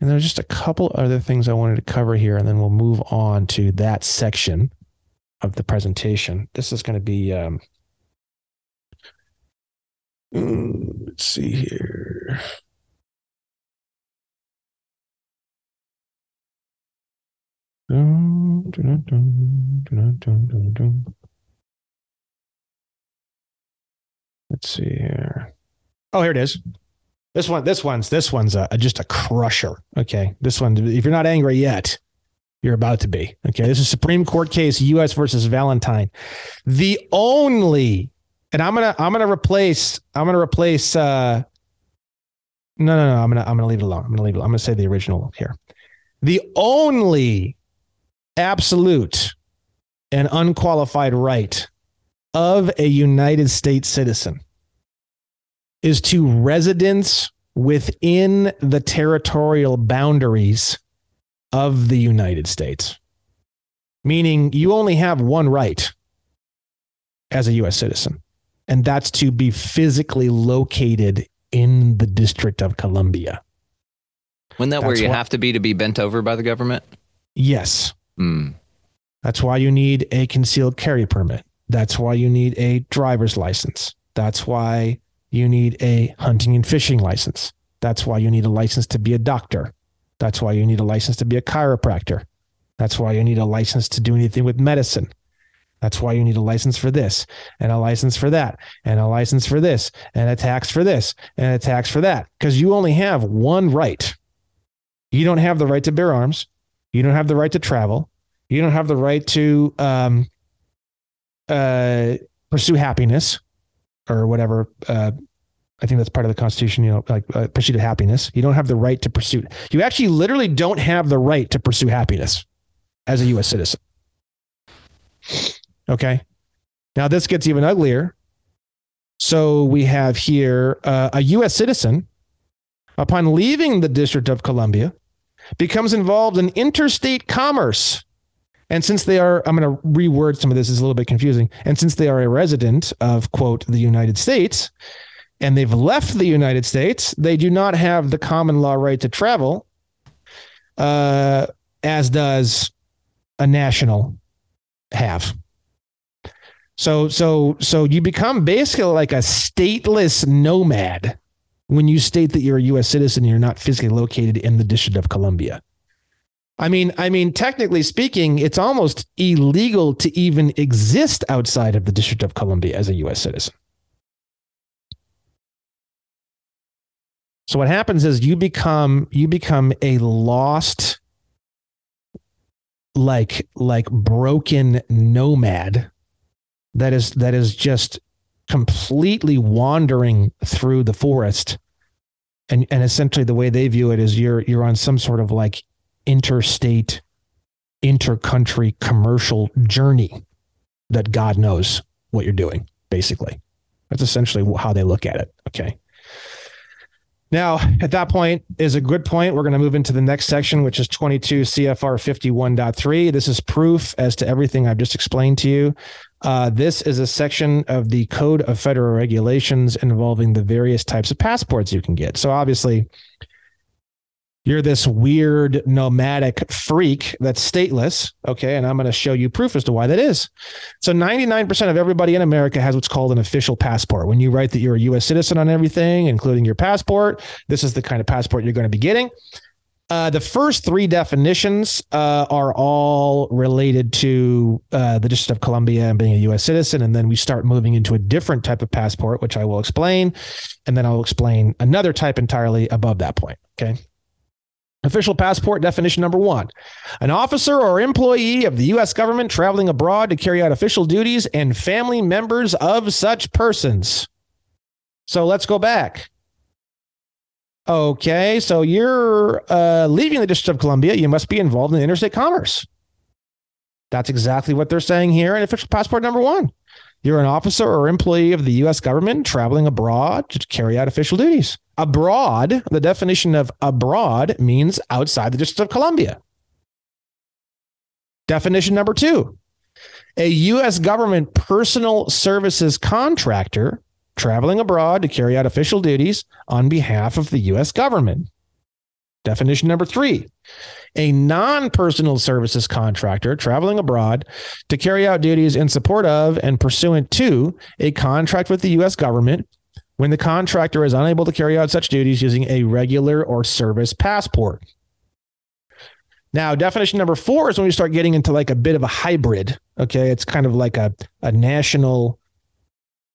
And there's just a couple other things I wanted to cover here, and then we'll move on to that section of the presentation. This is going to be. Um, mm, let's see here. Let's see here. Oh, here it is. This one, this one's this one's a, just a crusher. Okay, this one. If you're not angry yet, you're about to be. Okay, this is Supreme Court case U.S. versus Valentine. The only, and I'm gonna I'm gonna replace I'm gonna replace. uh No, no, no. I'm gonna I'm gonna leave it alone. I'm gonna leave it. I'm gonna say the original here. The only absolute and unqualified right of a United States citizen is to residence within the territorial boundaries of the United States. Meaning you only have one right as a US citizen, and that's to be physically located in the District of Columbia. Wouldn't that where you what- have to be to be bent over by the government? Yes. Hmm. That's why you need a concealed carry permit. That's why you need a driver's license. That's why you need a hunting and fishing license. That's why you need a license to be a doctor. That's why you need a license to be a chiropractor. That's why you need a license to do anything with medicine. That's why you need a license for this and a license for that and a license for this and a tax for this and a tax for that because you only have one right. You don't have the right to bear arms. You don't have the right to travel. You don't have the right to um, uh, pursue happiness or whatever. Uh, I think that's part of the Constitution, you know, like uh, pursuit of happiness. You don't have the right to pursue. You actually literally don't have the right to pursue happiness as a U.S. citizen. Okay. Now this gets even uglier. So we have here uh, a U.S. citizen, upon leaving the District of Columbia, becomes involved in interstate commerce. And since they are, I'm going to reword some of this, is a little bit confusing. And since they are a resident of, quote, the United States, and they've left the United States, they do not have the common law right to travel, uh, as does a national have. So so so you become basically like a stateless nomad when you state that you're a US citizen and you're not physically located in the District of Columbia. I mean, I mean, technically speaking, it's almost illegal to even exist outside of the District of Columbia as a US citizen. So what happens is you become you become a lost like like broken nomad that is that is just completely wandering through the forest and and essentially the way they view it is you're you're on some sort of like interstate intercountry commercial journey that god knows what you're doing basically that's essentially how they look at it okay now, at that point is a good point. We're going to move into the next section, which is 22 CFR 51.3. This is proof as to everything I've just explained to you. Uh, this is a section of the Code of Federal Regulations involving the various types of passports you can get. So, obviously, you're this weird nomadic freak that's stateless. Okay. And I'm going to show you proof as to why that is. So 99% of everybody in America has what's called an official passport. When you write that you're a US citizen on everything, including your passport, this is the kind of passport you're going to be getting. Uh, the first three definitions uh, are all related to uh, the District of Columbia and being a U.S. citizen. And then we start moving into a different type of passport, which I will explain. And then I'll explain another type entirely above that point. Okay. Official passport definition number one an officer or employee of the U.S. government traveling abroad to carry out official duties and family members of such persons. So let's go back. Okay, so you're uh, leaving the District of Columbia. You must be involved in interstate commerce. That's exactly what they're saying here in official passport number one. You're an officer or employee of the U.S. government traveling abroad to carry out official duties. Abroad, the definition of abroad means outside the District of Columbia. Definition number two a U.S. government personal services contractor traveling abroad to carry out official duties on behalf of the U.S. government. Definition number three a non personal services contractor traveling abroad to carry out duties in support of and pursuant to a contract with the U.S. government when the contractor is unable to carry out such duties using a regular or service passport. Now, definition number four is when we start getting into like a bit of a hybrid. Okay. It's kind of like a, a national,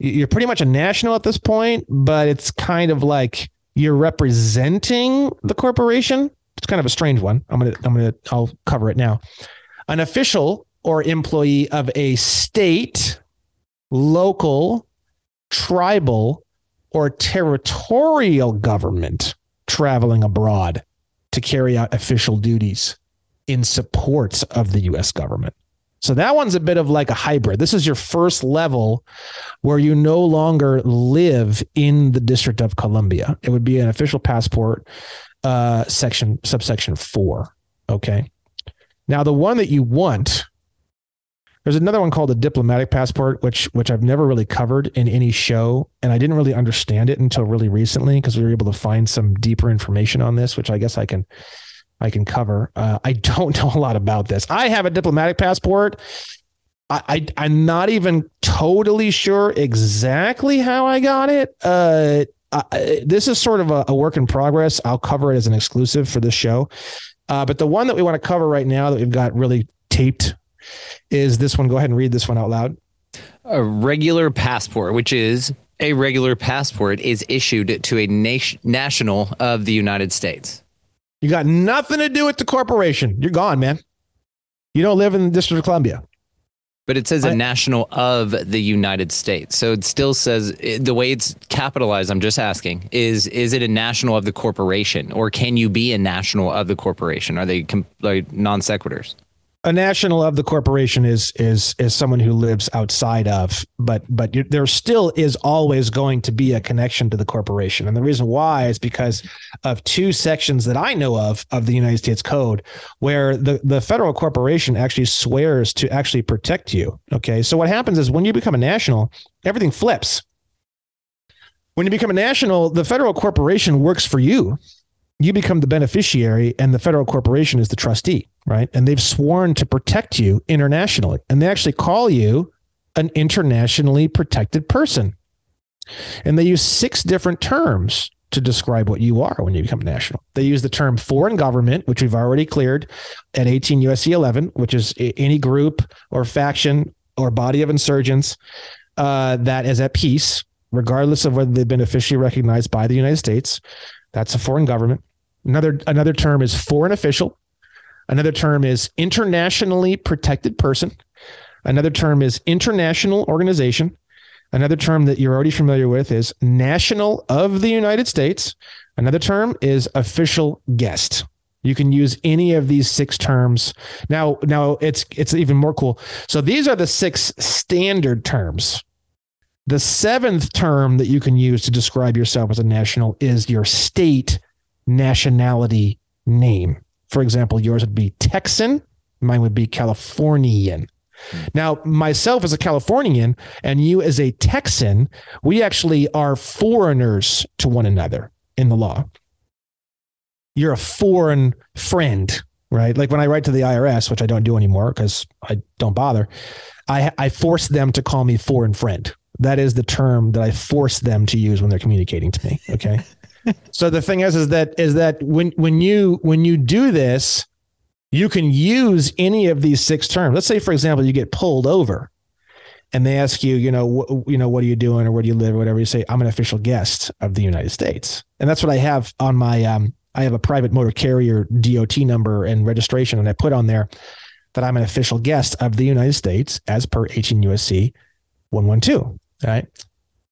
you're pretty much a national at this point, but it's kind of like you're representing the corporation. It's kind of a strange one. I'm to, I'm to, I'll cover it now. An official or employee of a state, local, tribal, or territorial government traveling abroad to carry out official duties in support of the US government. So that one's a bit of like a hybrid. This is your first level where you no longer live in the District of Columbia. It would be an official passport, uh, section, subsection four. Okay. Now, the one that you want there's another one called a diplomatic passport, which which I've never really covered in any show, and I didn't really understand it until really recently because we were able to find some deeper information on this, which I guess I can I can cover. Uh, I don't know a lot about this. I have a diplomatic passport. I, I am not even totally sure exactly how I got it. Uh, I, this is sort of a, a work in progress. I'll cover it as an exclusive for this show. Uh, but the one that we want to cover right now that we've got really taped is this one. Go ahead and read this one out loud. A regular passport, which is a regular passport, is issued to a nation, national of the United States. You got nothing to do with the corporation. You're gone, man. You don't live in the District of Columbia. But it says a national of the United States. So it still says the way it's capitalized. I'm just asking is is it a national of the corporation or can you be a national of the corporation? Are they like non sequiturs? A national of the corporation is is is someone who lives outside of but but there still is always going to be a connection to the corporation. And the reason why is because of two sections that i know of of the united states code where the the federal corporation actually swears to actually protect you. Okay. So what happens is when you become a national everything flips. When you become a national the federal corporation works for you you become the beneficiary and the federal corporation is the trustee, right? And they've sworn to protect you internationally. And they actually call you an internationally protected person. And they use six different terms to describe what you are when you become national. They use the term foreign government, which we've already cleared at 18 USC 11, which is any group or faction or body of insurgents uh, that is at peace, regardless of whether they've been officially recognized by the United States. That's a foreign government. Another another term is foreign official. Another term is internationally protected person. Another term is international organization. Another term that you're already familiar with is national of the United States. Another term is official guest. You can use any of these six terms. Now, now it's it's even more cool. So these are the six standard terms. The seventh term that you can use to describe yourself as a national is your state nationality name. For example, yours would be Texan, mine would be Californian. Hmm. Now, myself as a Californian and you as a Texan, we actually are foreigners to one another in the law. You're a foreign friend, right? Like when I write to the IRS, which I don't do anymore because I don't bother, I, I force them to call me foreign friend. That is the term that I force them to use when they're communicating to me. Okay. so the thing is, is that is that when when you when you do this, you can use any of these six terms. Let's say, for example, you get pulled over, and they ask you, you know, wh- you know, what are you doing or where do you live or whatever. You say, I'm an official guest of the United States, and that's what I have on my. Um, I have a private motor carrier DOT number and registration, and I put on there that I'm an official guest of the United States as per 18 USC 112. Right.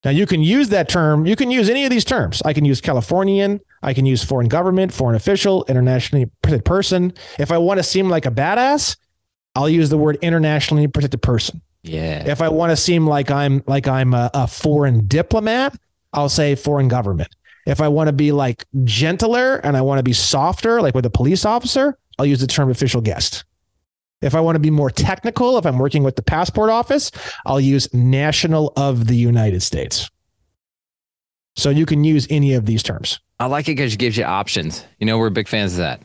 Now you can use that term. You can use any of these terms. I can use Californian. I can use foreign government, foreign official, internationally protected person. If I want to seem like a badass, I'll use the word internationally protected person. Yeah. If I want to seem like I'm like I'm a, a foreign diplomat, I'll say foreign government. If I want to be like gentler and I want to be softer, like with a police officer, I'll use the term official guest. If I want to be more technical, if I'm working with the passport office, I'll use national of the United States. So you can use any of these terms. I like it because it gives you options. You know, we're big fans of that.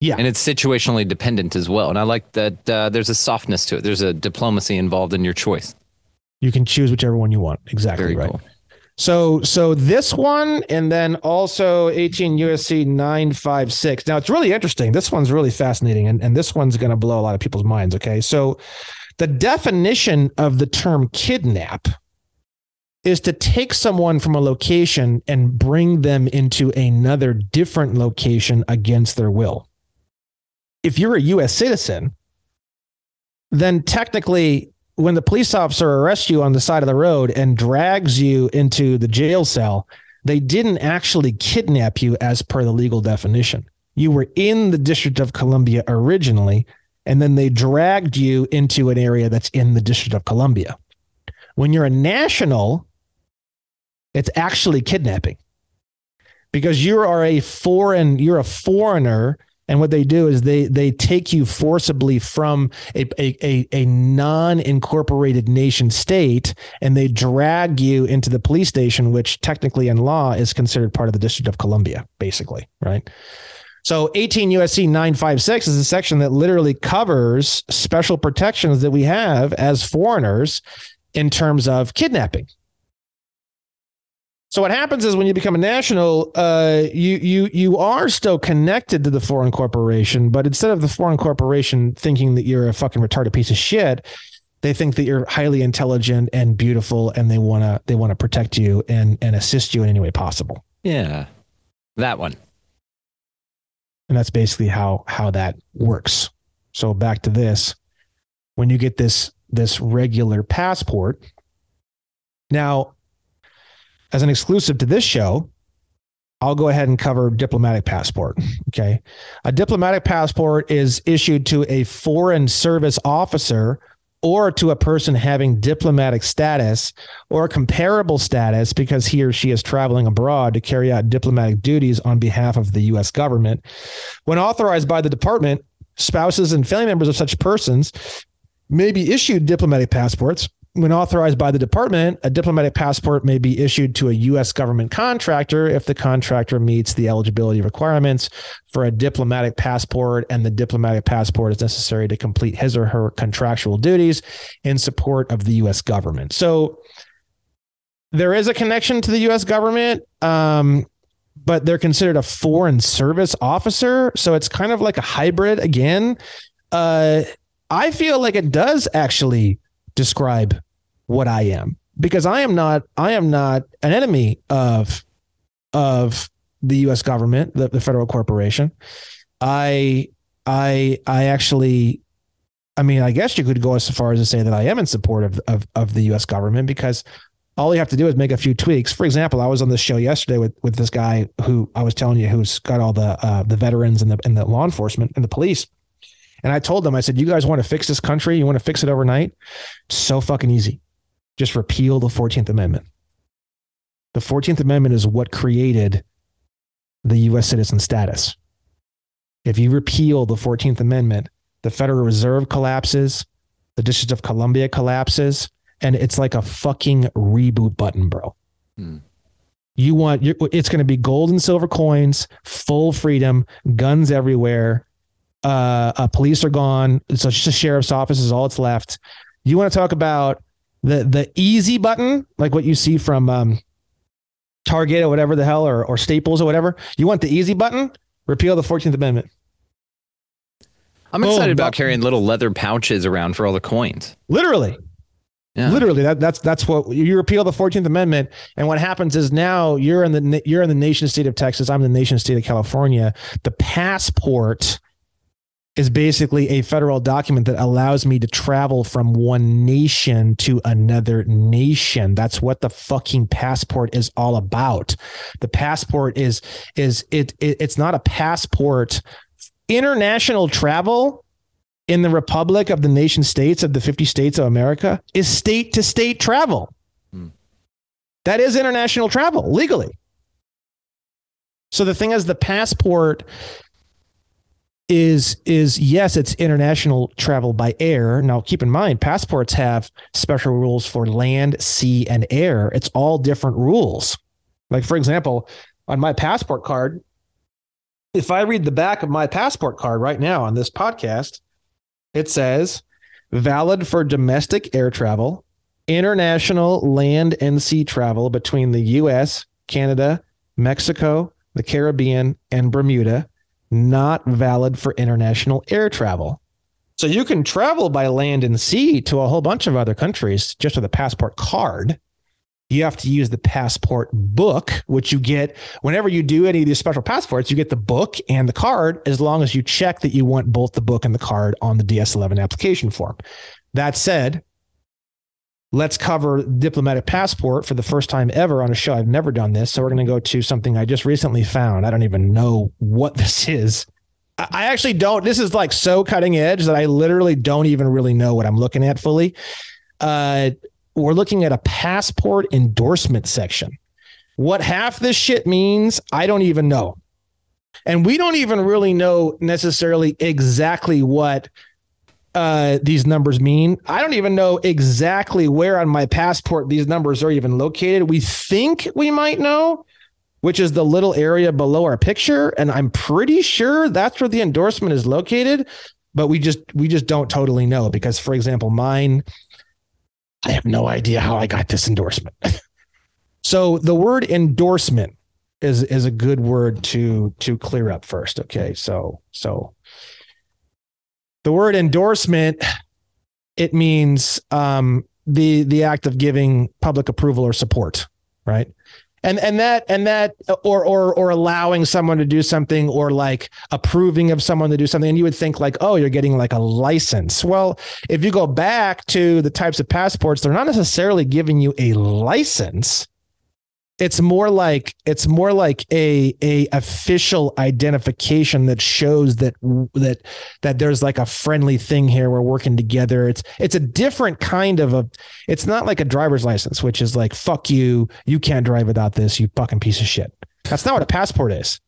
Yeah. And it's situationally dependent as well. And I like that uh, there's a softness to it, there's a diplomacy involved in your choice. You can choose whichever one you want. Exactly Very right. cool. So so this one and then also 18 USC 956. Now it's really interesting. This one's really fascinating and, and this one's going to blow a lot of people's minds. Okay. So the definition of the term kidnap is to take someone from a location and bring them into another different location against their will. If you're a US citizen, then technically when the police officer arrests you on the side of the road and drags you into the jail cell, they didn't actually kidnap you as per the legal definition. You were in the District of Columbia originally, and then they dragged you into an area that's in the District of Columbia. When you're a national, it's actually kidnapping because you are a foreign, you're a foreigner and what they do is they they take you forcibly from a, a, a, a non-incorporated nation state and they drag you into the police station, which technically in law is considered part of the District of Columbia, basically, right? So 18 USC 956 is a section that literally covers special protections that we have as foreigners in terms of kidnapping. So what happens is when you become a national, uh, you you you are still connected to the foreign corporation, but instead of the foreign corporation thinking that you're a fucking retarded piece of shit, they think that you're highly intelligent and beautiful, and they wanna they wanna protect you and and assist you in any way possible. Yeah, that one. And that's basically how how that works. So back to this, when you get this this regular passport, now as an exclusive to this show, I'll go ahead and cover diplomatic passport. Okay. A diplomatic passport is issued to a foreign service officer or to a person having diplomatic status or comparable status because he or she is traveling abroad to carry out diplomatic duties on behalf of the U.S. government. When authorized by the department, spouses and family members of such persons may be issued diplomatic passports when authorized by the department, a diplomatic passport may be issued to a U.S. government contractor if the contractor meets the eligibility requirements for a diplomatic passport and the diplomatic passport is necessary to complete his or her contractual duties in support of the U.S. government. So there is a connection to the U.S. government, um, but they're considered a foreign service officer. So it's kind of like a hybrid again. Uh, I feel like it does actually describe what I am because I am not I am not an enemy of of the US government, the, the federal corporation. I I I actually I mean, I guess you could go as far as to say that I am in support of, of, of the US government because all you have to do is make a few tweaks. For example, I was on the show yesterday with, with this guy who I was telling you who's got all the uh, the veterans and the and the law enforcement and the police. And I told them, I said, you guys want to fix this country? You want to fix it overnight? so fucking easy just repeal the 14th Amendment. The 14th Amendment is what created the US citizen status. If you repeal the 14th Amendment, the Federal Reserve collapses, the District of Columbia collapses, and it's like a fucking reboot button, bro. Hmm. You want it's going to be gold and silver coins, full freedom, guns everywhere. Uh, uh, police are gone. So just a sheriff's office is all it's left. You want to talk about the the easy button, like what you see from um, Target or whatever the hell, or or Staples or whatever. You want the easy button? Repeal the Fourteenth Amendment. I'm excited about carrying little leather pouches around for all the coins. Literally. Yeah. Literally, that, that's that's what you repeal the Fourteenth Amendment, and what happens is now you're in the you're in the nation state of Texas. I'm in the nation state of California. The passport is basically a federal document that allows me to travel from one nation to another nation. That's what the fucking passport is all about. The passport is is it, it it's not a passport. International travel in the Republic of the nation states of the 50 states of America is state to state travel. Hmm. That is international travel legally. So the thing is, the passport is is yes, it's international travel by air. Now keep in mind, passports have special rules for land, sea, and air. It's all different rules. Like for example, on my passport card, if I read the back of my passport card right now on this podcast, it says valid for domestic air travel, international land and sea travel between the US, Canada, Mexico, the Caribbean, and Bermuda not valid for international air travel. So you can travel by land and sea to a whole bunch of other countries just with a passport card. You have to use the passport book, which you get whenever you do any of these special passports. You get the book and the card as long as you check that you want both the book and the card on the DS 11 application form. That said, let's cover diplomatic passport for the first time ever on a show. I've never done this. So we're going to go to something I just recently found. I don't even know what this is. I actually don't. This is like so cutting edge that I literally don't even really know what I'm looking at fully. Uh, we're looking at a passport endorsement section. What half this shit means, I don't even know. And we don't even really know necessarily exactly what uh, these numbers mean. I don't even know exactly where on my passport these numbers are even located. We think we might know, which is the little area below our picture, and I'm pretty sure that's where the endorsement is located. But we just we just don't totally know because, for example, mine, I have no idea how I got this endorsement. So the word endorsement is is a good word to to clear up first. Okay, so so the word endorsement it means um, the the act of giving public approval or support, right? and and that and that or or or allowing someone to do something or like approving of someone to do something. And you would think like oh you're getting like a license. Well if you go back to the types of passports they're not necessarily giving you a license it's more like it's more like a a official identification that shows that that that there's like a friendly thing here. We're working together. It's it's a different kind of a it's not like a driver's license which is like fuck you. You can't drive without this you fucking piece of shit. That's not what a passport is.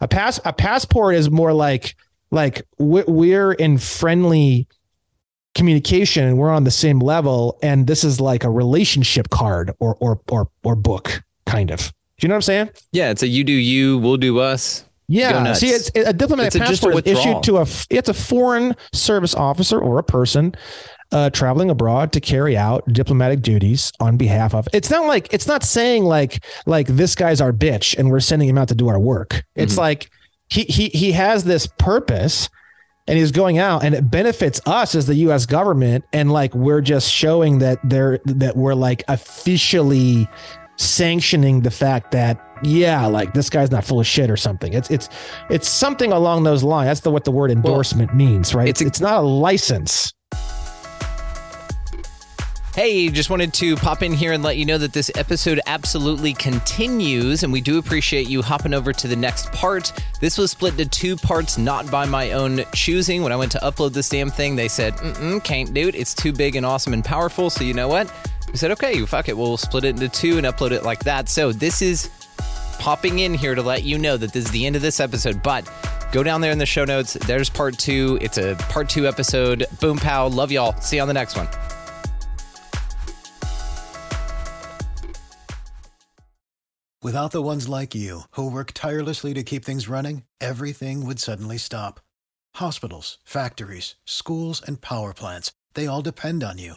A pass a passport is more like like we're in friendly communication and we're on the same level and this is like a relationship card or or or or book kind of. Do you know what I'm saying? Yeah, it's a you do you, we'll do us. Yeah. See, it's a diplomatic it's passport is issued to a it's a foreign service officer or a person uh, traveling abroad to carry out diplomatic duties on behalf of. It's not like it's not saying like like this guy's our bitch and we're sending him out to do our work. It's mm-hmm. like he he he has this purpose and he's going out and it benefits us as the US government and like we're just showing that they're that we're like officially sanctioning the fact that yeah, like this guy's not full of shit or something. It's it's it's something along those lines. That's the what the word endorsement well, means, right? It's a, it's not a license. Hey, just wanted to pop in here and let you know that this episode absolutely continues, and we do appreciate you hopping over to the next part. This was split into two parts, not by my own choosing. When I went to upload this damn thing, they said, mm can't do it. It's too big and awesome and powerful. So, you know what? We said, okay, fuck it. We'll split it into two and upload it like that. So, this is popping in here to let you know that this is the end of this episode, but go down there in the show notes. There's part two. It's a part two episode. Boom, pow. Love y'all. See you on the next one. Without the ones like you, who work tirelessly to keep things running, everything would suddenly stop. Hospitals, factories, schools, and power plants, they all depend on you.